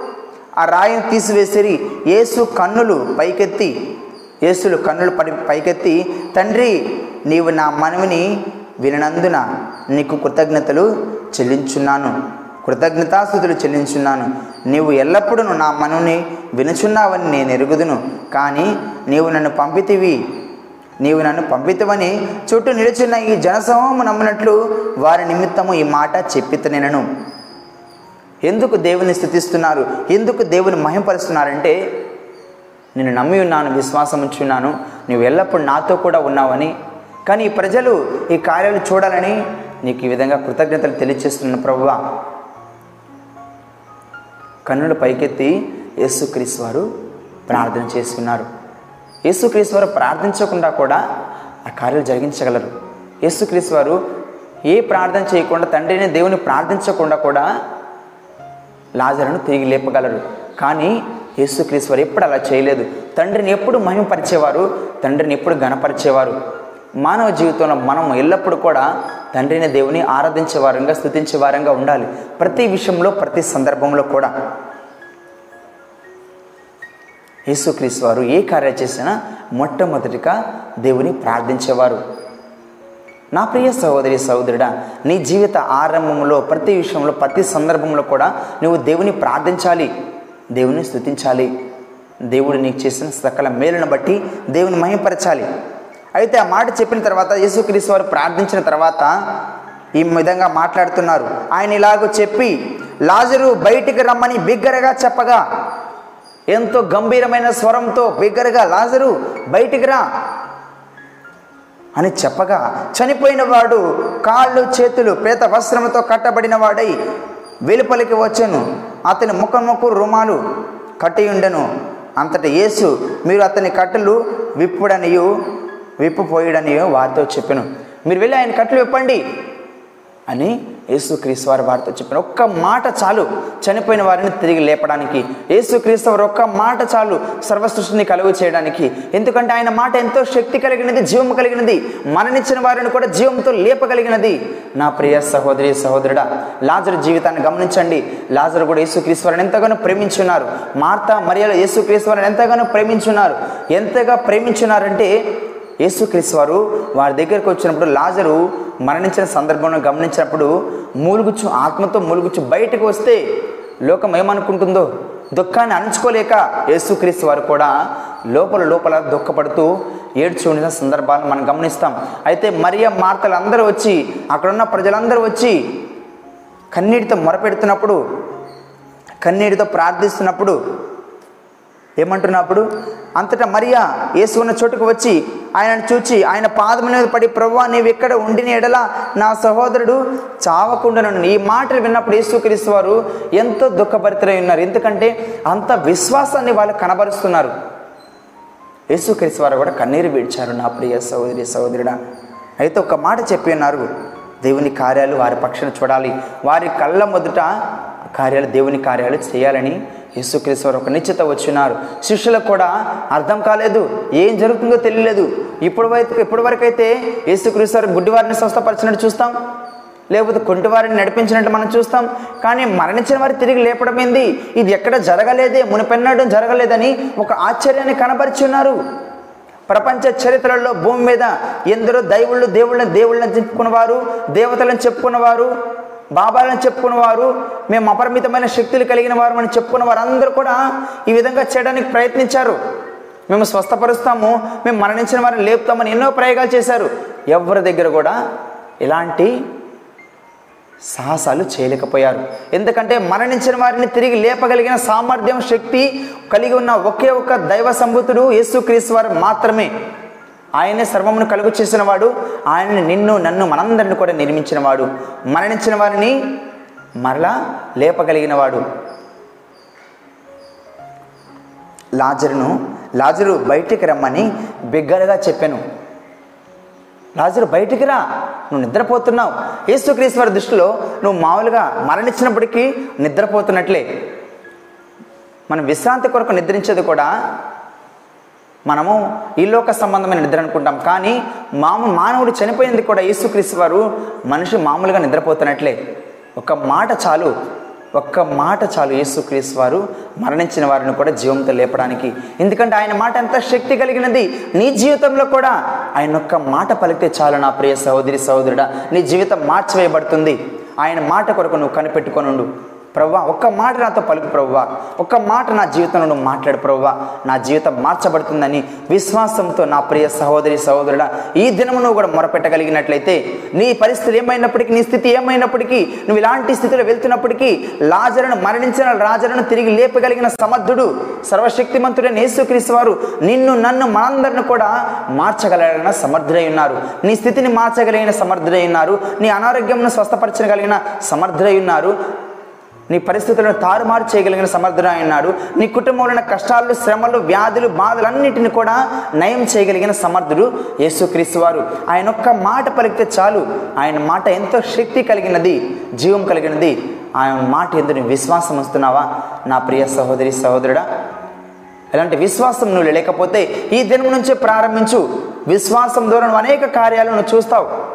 ఆ రాయిని తీసివేసిరి యేసు కన్నులు పైకెత్తి యేసులు కన్నులు పడి పైకెత్తి తండ్రి నీవు నా మనవిని వినందున నీకు కృతజ్ఞతలు చెల్లించున్నాను. కృతజ్ఞతాస్థుతులు చెల్లించున్నాను. నీవు ఎల్లప్పుడూ నా మనవుని వినుచున్నావని నేను ఎరుగుదును. కానీ నీవు నన్ను పంపితివి. నీవు నన్ను పంపితవని చుట్టూ నిలుచున్న ఈ జనసమూహము నమ్మినట్లు వారి నిమిత్తము ఈ మాట చెప్పితనేనను. ఎందుకు దేవుని స్థుతిస్తున్నారు? ఎందుకు దేవుని మహింపరుస్తున్నారంటే నేను నమ్మి ఉన్నాను విశ్వాసం ఉంచున్నాను నువ్వు ఎల్లప్పుడూ నాతో కూడా ఉన్నావని. కానీ ప్రజలు ఈ కార్యాలు చూడాలని నీకు ఈ విధంగా కృతజ్ఞతలు తెలియచేస్తున్నాను ప్రభువా. కన్నులు పైకెత్తి యేసుక్రీస్ వారు ప్రార్థన చేసుకున్నారు. యేసుక్రీస్ వారు ప్రార్థించకుండా కూడా ఆ కార్యాలు జరిగించగలరు. యేసుక్రీస్ వారు ఏ ప్రార్థన చేయకుండా తండ్రిని దేవుని ప్రార్థించకుండా కూడా లాజరును తిరిగి లేపగలరు. కానీ యేసుక్రీస్తు వారు ఎప్పుడు అలా చేయలేదు. తండ్రిని ఎప్పుడు మహిమపరిచేవారు? తండ్రిని ఎప్పుడు గణపరిచేవారు మానవ జీవితంలో మనం ఎల్లప్పుడూ కూడా తండ్రిని దేవుని ఆరాధించే వారంగా స్థుతించే వారంగా ఉండాలి. ప్రతి విషయంలో ప్రతి సందర్భంలో కూడా. యేసుక్రీస్తు వారు ఏ కార్యం చేసినా మొట్టమొదటిగా దేవుని ప్రార్థించేవారు. నా ప్రియ సహోదరి సహోదరుడా నీ జీవిత ఆరంభంలో ప్రతి విషయంలో ప్రతి సందర్భంలో కూడా నువ్వు దేవుని ప్రార్థించాలి. దేవుని స్థుతించాలి దేవుడు నీకు చేసిన సకల మేలును బట్టి దేవుని మహింపరచాలి. అయితే ఆ మాట చెప్పిన తర్వాత యేసుక్రీస్తు వారు ప్రార్థించిన తర్వాత ఈ విధంగా మాట్లాడుతున్నారు. ఆయన ఇలాగ చెప్పి లాజరు బయటికి రమ్మని బిగ్గరగా చెప్పగా ఎంతో గంభీరమైన స్వరంతో బిగ్గరగా లాజరు బయటికి రా అని చెప్పగా చనిపోయిన వాడు కాళ్ళు చేతులు పేత వస్త్రముతో కట్టబడిన వాడై వెలుపలికి వచ్చాను. అతని ముఖముకు రుమాలు కట్టి ఉండెను అంతటి యేసు మీరు అతని కట్టెలు విప్పుడనియు విప్పుపోయిడనియో వారితో చెప్పాను. మీరు వెళ్ళి ఆయన కట్టెలు విప్పండి అని యేసుక్రీస్తు వారి వారితో చెప్పిన ఒక్క మాట చాలు. చనిపోయిన వారిని తిరిగి లేపడానికి. యేసుక్రీస్తు వారు ఒక్క మాట చాలు సర్వసృష్టిని కలుగు చేయడానికి. ఎందుకంటే ఆయన మాట ఎంతో శక్తి కలిగినది జీవం కలిగినది. మరణించిన వారిని కూడా జీవంతో లేపగలిగినది. నా ప్రియ సహోదరి సహోదరుడా లాజరు జీవితాన్ని గమనించండి. లాజరు కూడా యేసుక్రీస్తు వారిని ఎంతగానో ప్రేమించున్నారు. మార్తా మరియలు యేసుక్రీస్తు వారిని ఎంతగానో ప్రేమించున్నారు. ఎంతగా ప్రేమించున్నారంటే యేసుక్రీస్తు వారు వారి దగ్గరికి వచ్చినప్పుడు లాజరు మరణించిన సందర్భంలో గమనించినప్పుడు మూలుగుచ్చు ఆత్మతో మూలుగుచ్చు బయటకు వస్తే లోకం ఏమనుకుంటుందో దుఃఖాన్ని అణుచుకోలేక యేసుక్రీస్తు వారు కూడా లోపల లోపల దుఃఖపడుతూ ఏడ్చి ఉండిన సందర్భాలను మనం గమనిస్తాం. అయితే మరియ మార్తలు అందరూ వచ్చి అక్కడున్న ప్రజలందరూ వచ్చి కన్నీటితో మొరపెడుతున్నప్పుడు కన్నీటితో ప్రార్థిస్తున్నప్పుడు ఏమంటున్నప్పుడు అంతటా మరియా వేసుకున్న చోటుకు వచ్చి ఆయనను చూచి ఆయన పాదము మీద పడి ప్రభు నీవు ఇక్కడ ఉండిన ఎడల నా సహోదరుడు చావకుండాను ఈ మాటలు విన్నప్పుడు యేసుక్రీస్తు వారు ఎంతో దుఃఖభరితులై ఉన్నారు. ఎందుకంటే అంత విశ్వాసాన్ని వాళ్ళు కనబరుస్తున్నారు. యేసుక్రీస్తు వారు కూడా కన్నీరు విడిచారు నా ప్రియ సహోదరి సహోదరుడా. అయితే ఒక మాట చెప్పి ఉన్నారు. దేవుని కార్యాలు వారి పక్షాన చూడాలి. వారి కళ్ళ మొదట కార్యాలు దేవుని కార్యాలు చేయాలని యేసుక్రీస్తు వారు ఒక నిశ్చిత వచ్చినారు. శిష్యులకు కూడా అర్థం కాలేదు. ఏం జరుగుతుందో తెలియలేదు. ఇప్పుడు వరకు ఇప్పటి వరకు అయితే యేసుక్రీస్తు వారు గుడ్డివారిని స్వస్థపరిచినట్టు చూస్తాం. లేకపోతే కొంటివారిని నడిపించినట్టు మనం చూస్తాం. కానీ మరణించిన వారి తిరిగి లేపడమైంది ఇది ఎక్కడ జరగలేదే. మునిపెన్నడం జరగలేదని ఒక ఆశ్చర్యాన్ని కనపరిచున్నారు ప్రపంచ చరిత్రలో భూమి మీద ఎందరో దైవుళ్ళు దేవుళ్ళని దేవుళ్ళని చెప్పుకున్నవారు దేవతలను చెప్పుకున్నవారు బాబాలను చెప్పుకున్నవారు మేము అపరిమితమైన శక్తులు కలిగిన వారు అని చెప్పుకున్న వారందరూ కూడా ఈ విధంగా చేయడానికి ప్రయత్నించారు. మేము స్వస్థపరుస్తాము మేము మరణించిన వారిని లేపుతామని ఎన్నో ప్రయోగాలు చేశారు. ఎవరి దగ్గర కూడా ఇలాంటి సాహసాలు చేయలేకపోయారు. ఎందుకంటే మరణించిన వారిని తిరిగి లేపగలిగిన సామర్థ్యం శక్తి కలిగి ఉన్న ఒకే ఒక దైవ సంబుతుడు యేసుక్రీస్తు వారు మాత్రమే. ఆయనే సర్వమును కలుగు చేసిన వాడు నిన్ను నన్ను మనందరిని కూడా నిర్మించిన వాడు మరణించిన వారిని మరలా లేపగలిగిన వాడు లాజరును లాజరు బయటికి రమ్మని బిగ్గరగా చెప్పాను. లాజరు బయటికి రా నువ్వు నిద్రపోతున్నావు. యేసుక్రీస్తు వారి దృష్టిలో నువ్వు మామూలుగా మరణించినప్పటికీ నిద్రపోతున్నట్లే. మనం విశ్రాంతి కొరకు నిద్రించేది కూడా మనము ఈ లోక సంబంధమైన నిద్ర అనుకుంటాం. కానీ మాము మానవుడు చనిపోయింది కూడా యేసుక్రీస్తు వారు మనిషి మామూలుగా నిద్రపోతున్నట్లే. ఒక మాట చాలు. ఒక్క మాట చాలు యేసుక్రీస్తు వారు మరణించిన వారిని కూడా జీవంతో లేపడానికి. ఎందుకంటే ఆయన మాట ఎంత శక్తి కలిగినది. నీ జీవితంలో కూడా ఆయన ఒక్క మాట పలికితే చాలు నా ప్రియ సహోదరి సహోదరుడా. నీ జీవితం మార్చివేయబడుతుంది. ఆయన మాట కొరకు నువ్వు కనిపెట్టుకొనుండు ప్రవ్వా ఒక్క మాట నాతో పలుకు ప్రవ్వా ఒక్క మాట నా జీవితంలో నువ్వు మాట్లాడు ప్రవ్వా. నా జీవితం మార్చబడుతుందని విశ్వాసంతో నా ప్రియ సహోదరి సహోదరుడ ఈ దినము నువ్వు కూడా మొరపెట్టగలిగినట్లయితే నీ పరిస్థితి ఏమైనప్పటికీ నీ స్థితి ఏమైనప్పటికీ నువ్వు ఇలాంటి స్థితిలో వెళ్తున్నప్పటికీ లాజరను మరణించిన రాజరను తిరిగి లేపగలిగిన సమర్థుడు సర్వశక్తిమంతుడైన యేసుక్రీస్తు వారు నిన్ను నన్ను మనందరిని కూడా మార్చగలిగిన సమర్థుడై ఉన్నారు. నీ స్థితిని మార్చగలిగిన సమర్థుడై ఉన్నారు. నీ అనారోగ్యంను స్వస్థపరచగలిగిన సమర్థుడై ఉన్నారు. నీ పరిస్థితులను తారుమారు చేయగలిగిన సమర్థుడు ఉన్నాడు. నీ కుటుంబంలో ఉన్న కష్టాలు శ్రమలు వ్యాధులు బాధలన్నిటిని కూడా నయం చేయగలిగిన సమర్థుడు యేసుక్రీస్తు వారు. ఆయన ఒక్క మాట పలికితే చాలు. ఆయన మాట ఎంతో శక్తి కలిగినది జీవం కలిగినది. ఆయన మాట ఎందుకు విశ్వాసం వస్తున్నావా నా ప్రియ సహోదరి సహోదరుడా ఇలాంటి విశ్వాసం నువ్వు లేకపోతే ఈ దినం నుంచే ప్రారంభించు. విశ్వాసం ద్వారా అనేక కార్యాలను చూస్తావు.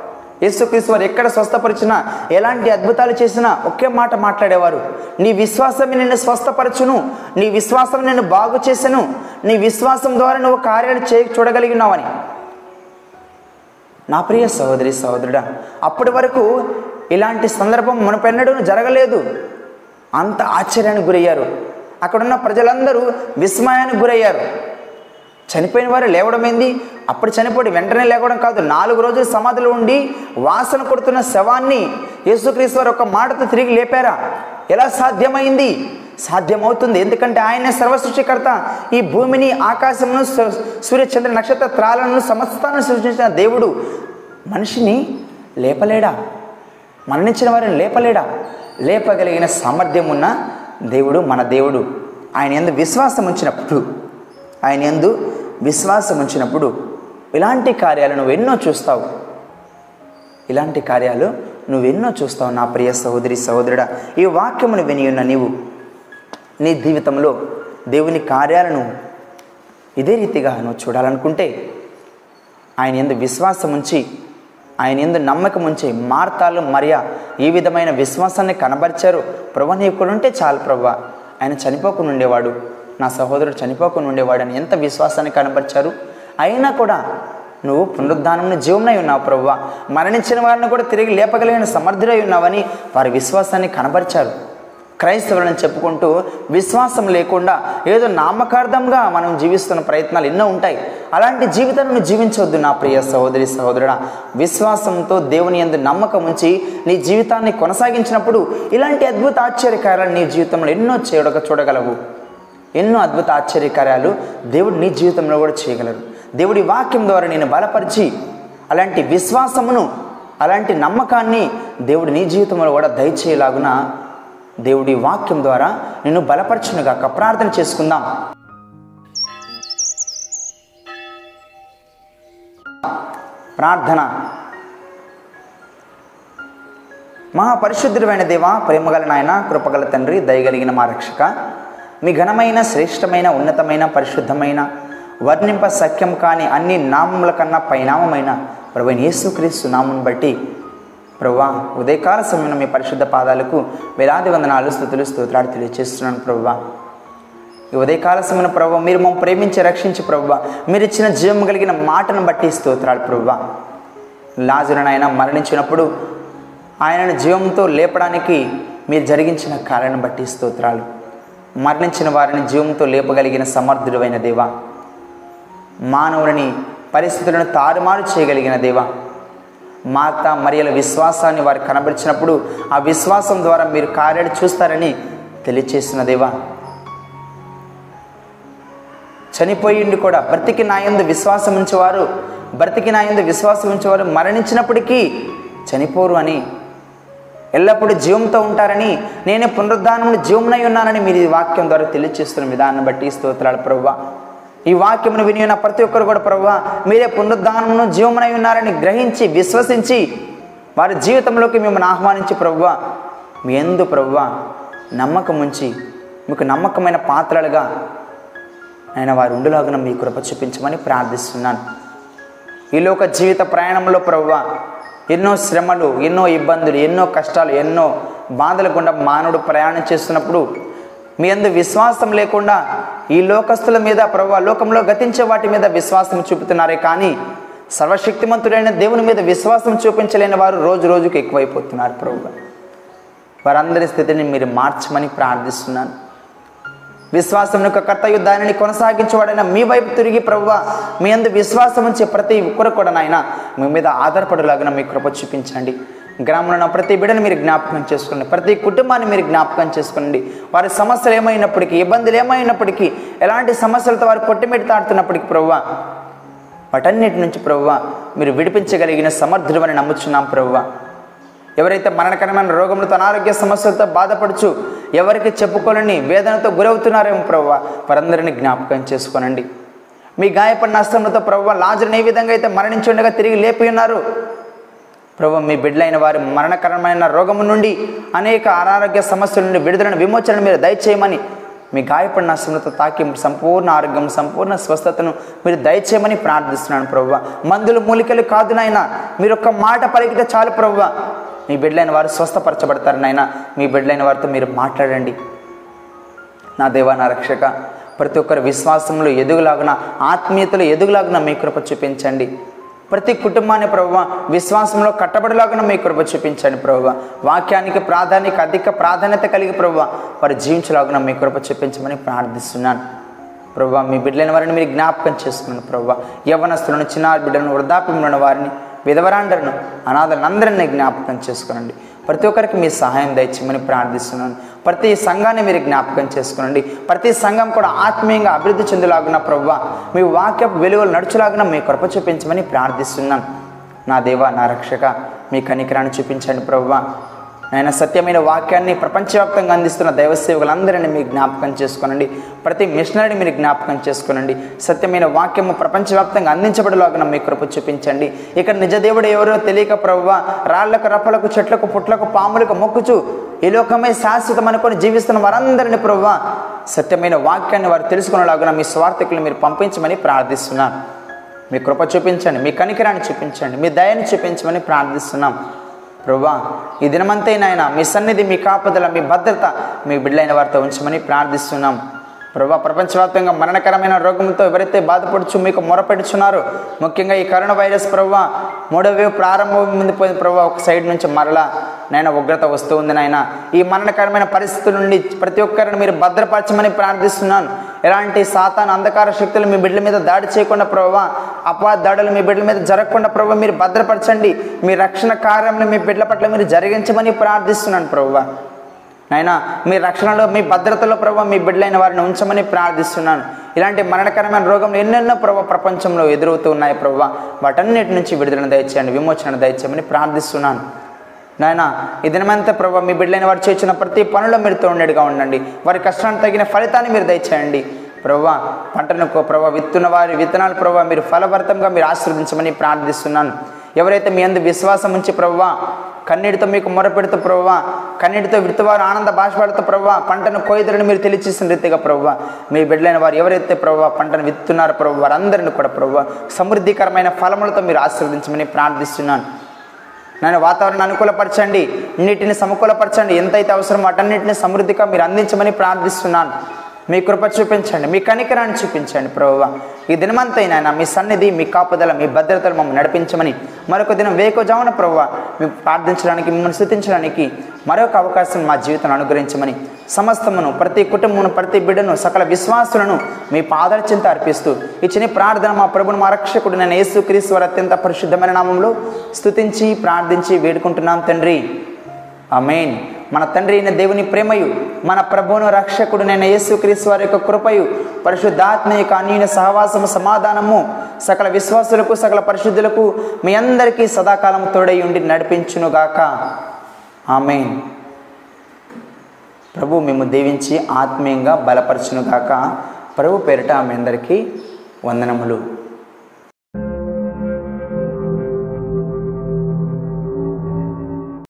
యేసుక్రీస్తు వారు ఎక్కడ స్వస్థపరిచినా ఎలాంటి అద్భుతాలు చేసినా ఒకే మాట మాట్లాడేవారు. నీ విశ్వాసమే నిన్ను స్వస్థపరచును నీ విశ్వాసం నేను బాగు చేసెను నీ విశ్వాసం ద్వారా నువ్వు కార్యాలు చే చూడగలిగినావని. నా ప్రియ సహోదరి సహోదరుడా అప్పటి వరకు ఇలాంటి సందర్భం మనపెన్నడూ జరగలేదు. అంత ఆశ్చర్యానికి గురయ్యారు. అక్కడున్న ప్రజలందరూ విస్మయానికి గురయ్యారు. చనిపోయిన వారు లేవడం ఏంది? అప్పుడు చనిపోయి వెంటనే లేవడం కాదు నాలుగు రోజులు సమాధిలో ఉండి వాసన కొడుతున్న శవాన్ని యేసుక్రీస్తు వారు ఒక మాటతో తిరిగి లేపారా? ఎలా సాధ్యమైంది? సాధ్యమవుతుంది. ఎందుకంటే ఆయనే సర్వసృష్టికర్త. ఈ భూమిని ఆకాశమును సూ- సూర్యచంద్ర నక్షత్ర త్రాలను సమస్తాన్ని సృష్టించిన దేవుడు మనిషిని లేపలేడా? మరణించిన వారిని లేపలేడా? లేపగలిగిన సామర్థ్యం ఉన్న దేవుడు మన దేవుడు. ఆయన ఎందు విశ్వాసం ఉంచినప్పుడు ఆయన ఎందు విశ్వాసం ఉంచినప్పుడు ఇలాంటి కార్యాలు నువ్వు ఎన్నో చూస్తావు. ఇలాంటి కార్యాలు నువ్వెన్నో చూస్తావు నా ప్రియ సహోదరి సహోదరుడా. ఈ వాక్యమును విని ఉన్న నీవు నీ జీవితంలో దేవుని కార్యాలను ఇదే రీతిగా నువ్వు చూడాలనుకుంటే ఆయన ఎందు విశ్వాసం ఉంచి ఆయన ఎందు నమ్మకం ఉంచి మార్తాలు మరియా ఈ విధమైన విశ్వాసాన్ని కనబరిచారు. ప్రభు నీ ఉంటే చాలు ప్రభు. ఆయన చనిపోకుండా ఉండేవాడు. నా సహోదరుడు చనిపోకుండా ఉండేవాడని ఎంత విశ్వాసాన్ని కనబరిచారు అయినా కూడా నువ్వు పునరుద్ధానంలో జీవనై ఉన్నావు ప్రభు మరణించిన వారిని కూడా తిరిగి లేపగలిగిన సమర్థుడై ఉన్నావని వారి విశ్వాసాన్ని కనబరిచారు క్రైస్తవులను చెప్పుకుంటూ విశ్వాసం లేకుండా ఏదో నామకార్థంగా మనం జీవిస్తున్న ప్రయత్నాలు ఎన్నో ఉంటాయి. అలాంటి జీవితాలను జీవించవద్దు నా ప్రియ సహోదరి సహోదరుడా. విశ్వాసంతో దేవుని ఎందు నమ్మకం ఉంచి నీ జీవితాన్ని కొనసాగించినప్పుడు ఇలాంటి అద్భుత ఆశ్చర్యకారాలు నీ జీవితంలో ఎన్నో చేయడక చూడగలవు. ఎన్నో అద్భుత ఆశ్చర్యకార్యాలు దేవుడు నీ జీవితంలో కూడా చేయగలరు దేవుడి వాక్యం ద్వారా నేను బలపరిచి అలాంటి విశ్వాసమును అలాంటి నమ్మకాన్ని దేవుడు నీ జీవితంలో కూడా దయచేయలాగున దేవుడి వాక్యం ద్వారా నిన్ను బలపరచునుగాక. ప్రార్థన చేసుకుందాం. ప్రార్థన. మహాపరిశుద్ధుడైన దేవ ప్రేమగల నాయన కృపగల తండ్రి దయగలిగిన మా రక్షక మీ ఘనమైన శ్రేష్టమైన ఉన్నతమైన పరిశుద్ధమైన వర్ణింప సఖ్యం కాని అన్ని నామముల కన్నా పైనామమైన ప్రభు యేసుక్రీస్తు నామం బట్టి ప్రభా ఉదయకాల సమయంలో మీ పరిశుద్ధ పాదాలకు వేలాది వందనాలు స్థుతులు స్తోత్రాలు తెలియజేస్తున్నాను ప్రభువా ఈ ఉదయకాల సమయంలో ప్రభు మీరు మమ్మల్ని ప్రేమించి రక్షించి ప్రభు మీరు ఇచ్చిన జీవం కలిగిన మాటను బట్టి స్తోత్రాలు ప్రభు. లాజరునైనా మరణించినప్పుడు ఆయనను జీవంతో లేపడానికి మీరు జరిగించిన కార్యాన్ని బట్టి స్తోత్రాలు. మరణించిన వారిని జీవంతో లేపగలిగిన సమర్థుడైన దేవా. మానవుని పరిస్థితులను తారుమారు చేయగలిగిన దేవా. మాత మరియల విశ్వాసాన్ని వారు కనబరిచినప్పుడు ఆ విశ్వాసం ద్వారా మీరు కార్యాలు చూస్తారని తెలియచేసిన దేవా. చనిపోయిండి కూడా బ్రతికి నాయందు విశ్వాసం ఉంచేవారు బ్రతికి నాయందు విశ్వాసం ఉంచేవారు మరణించినప్పటికీ చనిపోరు అని ఎల్లప్పుడూ జీవంతో ఉంటారని నేనే పునరుద్ధానమును జీవమునై ఉన్నానని మీరు ఈ వాక్యం ద్వారా తెలియజేస్తున్న విధానం బట్టి స్తోత్రాలు ప్రభు ఈ వాక్యమును విని ఉన్న ప్రతి ఒక్కరు కూడా ప్రభు మీరే పునరుద్ధానమును జీవమునై ఉన్నారని గ్రహించి విశ్వసించి వారి జీవితంలోకి మిమ్మల్ని ఆహ్వానించి ప్రభువ మీ ఎందు ప్రభువ నమ్మకం ఉంచి మీకు నమ్మకమైన పాత్రలుగా ఆయన వారి ఉండులాగున మీ కృప చూపించమని ప్రార్థిస్తున్నాను. ఈ లోక జీవిత ప్రయాణంలో ప్రవ్వా ఎన్నో శ్రమలు ఎన్నో ఇబ్బందులు ఎన్నో కష్టాలు ఎన్నో బాధలు గుండా మానవుడు ప్రయాణం చేస్తున్నప్పుడు మీ అందు విశ్వాసం లేకుండా ఈ లోకస్తుల మీద ప్రభు లోకంలో గతించే వాటి మీద విశ్వాసం చూపుతున్నారే. కానీ సర్వశక్తిమంతుడైన దేవుని మీద విశ్వాసం చూపించలేని వారు రోజు రోజుకు ఎక్కువైపోతున్నారు ప్రభు. వారందరి స్థితిని మీరు మార్చమని ప్రార్థిస్తున్నాను. విశ్వాసం యొక్క కర్తయు దానిని కొనసాగించేవాడైన మీ వైపు తిరిగి ప్రభువ మీ అందు విశ్వాసం ఉంచే ప్రతి ఒక్కరు కూడా నాయన మీ మీద ఆధారపడేలాగా మీ కృప చూపించండి. గ్రామంలో ఉన్న ప్రతి బిడ్డను మీరు జ్ఞాపకం చేసుకోండి ప్రతి కుటుంబాన్ని మీరు జ్ఞాపకం చేసుకోండి వారి సమస్యలు ఏమైనప్పటికీ ఇబ్బందులు ఏమైనప్పటికీ ఎలాంటి సమస్యలతో వారు కొట్టిమిడతాడుతున్నప్పటికీ ప్రవ్వ వాటన్నిటి నుంచి ప్రవ్వ మీరు విడిపించగలిగిన సమర్థుడమని నమ్ముచున్నాం ప్రవ్వ ఎవరైతే మరణకరమైన రోగములతో అనారోగ్య సమస్యలతో బాధపడుచు ఎవరికి చెప్పుకోనని వేదనతో గురవుతున్నారేమో ప్రవ్వ వారందరినీ జ్ఞాపకం చేసుకోనండి. మీ గాయపడిన అస్త్రములతో ప్రవ్వ లాజరుని ఏ విధంగా అయితే మరణించుండగా తిరిగి లేపి ఉన్నారు? ప్రభు మీ బిడ్డలైన వారి మరణకరమైన రోగము నుండి అనేక అనారోగ్య సమస్యల నుండి విడుదలను విమోచన మీరు దయచేయమని మీ గాయపడిన అస్త్రములతో తాకి సంపూర్ణ ఆరోగ్యం సంపూర్ణ స్వస్థతను మీరు దయచేయమని ప్రార్థిస్తున్నాను ప్రభు మందులు మూలికలు కాదు నాయన మీరు ఒక్క మాట పలికితే చాలు ప్రభు మీ బిడ్డలైన వారు స్వస్థపరచబడతారు నాయన. మీ బిడ్డలైన వారితో మీరు మాట్లాడండి. నా దేవా నా రక్షక ప్రతి ఒక్కరి విశ్వాసంలో ఎదుగులాగున ఆత్మీయతలో ఎదుగులాగున మీ కృప చూపించండి. ప్రతి కుటుంబాన్ని ప్రభు విశ్వాసంలో కట్టబడిలాగున మీ కృప చూపించండి ప్రభు వాక్యానికి ప్రాధాన్యత అధిక ప్రాధాన్యత కలిగి ప్రభు వారు జీవించలాగున మీ కృప చూపించమని ప్రార్థిస్తున్నాను. ప్రభు మీ బిడ్డలైన వారిని మీరు జ్ఞాపకం చేసుకున్నాను ప్రభు యవనస్తులను చిన్న బిడ్డలను వృద్ధాప్యంలో వారిని విధవరాండలను అనాథలందరినీ జ్ఞాపకం చేసుకోనండి. ప్రతి ఒక్కరికి మీ సహాయం దయచేయమని ప్రార్థిస్తున్నాను. ప్రతి సంఘాన్ని మీరు జ్ఞాపకం చేసుకోనండి. ప్రతి సంఘం కూడా ఆత్మీయంగా అభివృద్ధి చెందులాగున ప్రభు మీ వాక్య వెలుగులు నడుచులాగున మీ కృప చూపించమని ప్రార్థిస్తున్నాను. నా దేవ నా రక్షక మీ కనికరాన్ని చూపించండి ప్రభు ఆయన సత్యమైన వాక్యాన్ని ప్రపంచవ్యాప్తంగా అందిస్తున్న దైవ సేవకులందరినీ మీరు జ్ఞాపకం చేసుకోనండి. ప్రతి మిషనరీని మీరు జ్ఞాపకం చేసుకోనండి. సత్యమైన వాక్యము ప్రపంచవ్యాప్తంగా అందించబడలాగా మీ కృప చూపించండి. ఇక్కడ నిజ దేవుడు ఎవరో తెలియక ప్రభువ రాళ్ళకు రప్పలకు చెట్లకు పుట్లకు పాములకు మొక్కుచు ఈ లోకమే శాశ్వతం అనుకొని జీవిస్తున్న వారందరిని ప్రవ్వ సత్యమైన వాక్యాన్ని వారు తెలుసుకునేలాగా మీ స్వార్థకులు మీరు పంపించమని ప్రార్థిస్తున్నాను మీ కృప చూపించండి మీ కనికరాన్ని చూపించండి మీ దయని చూపించమని ప్రార్థిస్తున్నాం. ప్రభా ఈ దినమంతైనాయన మీ సన్నిధి మీ కాపుదల మీ భద్రత మీ బిడ్డలైన వారితో ఉంచమని ప్రార్థిస్తున్నాం. ప్రభా ప్రపంచవ్యాప్తంగా మరణకరమైన రోగంతో ఎవరైతే బాధపడుచు మీకు మొరపెడుచున్నారో ముఖ్యంగా ఈ కరోనా వైరస్ ప్రభావ మూడవ వేవ్ ప్రారంభం ముందు పోయిన ప్రభావ ఒక సైడ్ నుంచి మరలా నాయన ఉగ్రత వస్తూ ఉంది నాయన. ఈ మరణకరమైన పరిస్థితుల నుండి ప్రతి ఒక్కరిని మీరు భద్రపరచమని ప్రార్థిస్తున్నాను. ఎలాంటి సాతాన్ అంధకార శక్తులు మీ బిడ్డల మీద దాడి చేయకుండా ప్రభావ అపవాద దాడులు మీ బిడ్డల మీద జరగకుండా ప్రభావ మీరు భద్రపరచండి. మీ రక్షణ కార్యంలో మీ బిడ్డల పట్ల మీరు జరిగించమని ప్రార్థిస్తున్నాను ప్రభావ. నాయనా మీ రక్షణలో మీ భద్రతలో ప్రభావ మీ బిడ్డలైన వారిని ఉంచమని ప్రార్థిస్తున్నాను. ఇలాంటి మరణకరమైన రోగంలో ఎన్నెన్నో ప్రభావ ప్రపంచంలో ఎదురవుతూ ఉన్నాయి ప్రభావ. వాటన్నిటి నుంచి విడుదలను దయచేయండి విమోచన దయచేయమని ప్రార్థిస్తున్నాను. నాయన ఈ దినమంతా ప్రభావ మీ బిడ్డలైన వారు చేసిన ప్రతి పనుల్లో మీరు తోడేడుగా ఉండండి. వారి కష్టానికి తగిన ఫలితాన్ని మీరు దయచేయండి. ప్రభా పంటను ప్రభావ విత్తున్న వారి విత్తనాలు ప్రభావ మీరు ఫలభరితంగా మీరు ఆశీర్వదించమని ప్రార్థిస్తున్నాను. ఎవరైతే మీ అందు విశ్వాసం ఉంచి ప్రభావ కన్నీటితో మీకు మొరపెడుతూ ప్రభావ కన్నీటితో విత్తువారు ఆనంద బాష్పాలతో ప్రభావ పంటను కోయిదరని మీరు తెలియచేసిన రీతిగా ప్రభావ మీ బిడ్డలైన వారు ఎవరైతే ప్రభావ పంటను విత్తున్నారో ప్రభు వారందరిని కూడా ప్రభావ సమృద్ధికరమైన ఫలములతో మీరు ఆశీర్వదించమని ప్రార్థిస్తున్నాను. నేను వాతావరణం అనుకూలపరచండి నీటిని సమకూలపరచండి. ఎంతైతే అవసరమో అటన్నిటిని సమృద్ధిగా మీరు అందించమని ప్రార్థిస్తున్నాను. మీ కృప చూపించండి మీ కనికరాన్ని చూపించండి ప్రభువ. ఈ దినమంతైనా మీ సన్నిధి మీ కాపుదల మీ భద్రతలు మమ్మల్ని నడిపించమని మరొక దినం వేకోజామున ప్రభువ మీ ప్రార్థించడానికి మిమ్మల్ని స్థుతించడానికి మరొక అవకాశం మా జీవితాన్ని అనుగ్రహించమని సమస్తమును ప్రతి కుటుంబమును ప్రతి బిడ్డను సకల విశ్వాసులను మీ పాదాల చింత అర్పిస్తూ ఇచ్చిన ప్రార్థన మా ప్రభుని మా రక్షకుడు నేను యేసు క్రీస్తు వారి అత్యంత పరిశుద్ధమైన నామంలో స్థుతించి ప్రార్థించి వేడుకుంటున్నాం తండ్రి. అమేన్ మన తండ్రి అయిన దేవుని ప్రేమయు మన ప్రభువును రక్షకుడు నేను యేసుక్రీస్తు వారి యొక్క కృపయు పరిశుద్ధాత్మ యొక్క అన్యున సహవాసము సమాధానము సకల విశ్వాసులకు సకల పరిశుద్ధులకు మీ అందరికీ సదాకాలం తోడై ఉండి నడిపించునుగాక. ఆమెన్. ప్రభు మేము దీవించి ఆత్మీయంగా బలపరచునుగాక. ప్రభు పేరిట మీ అందరికీ వందనములు.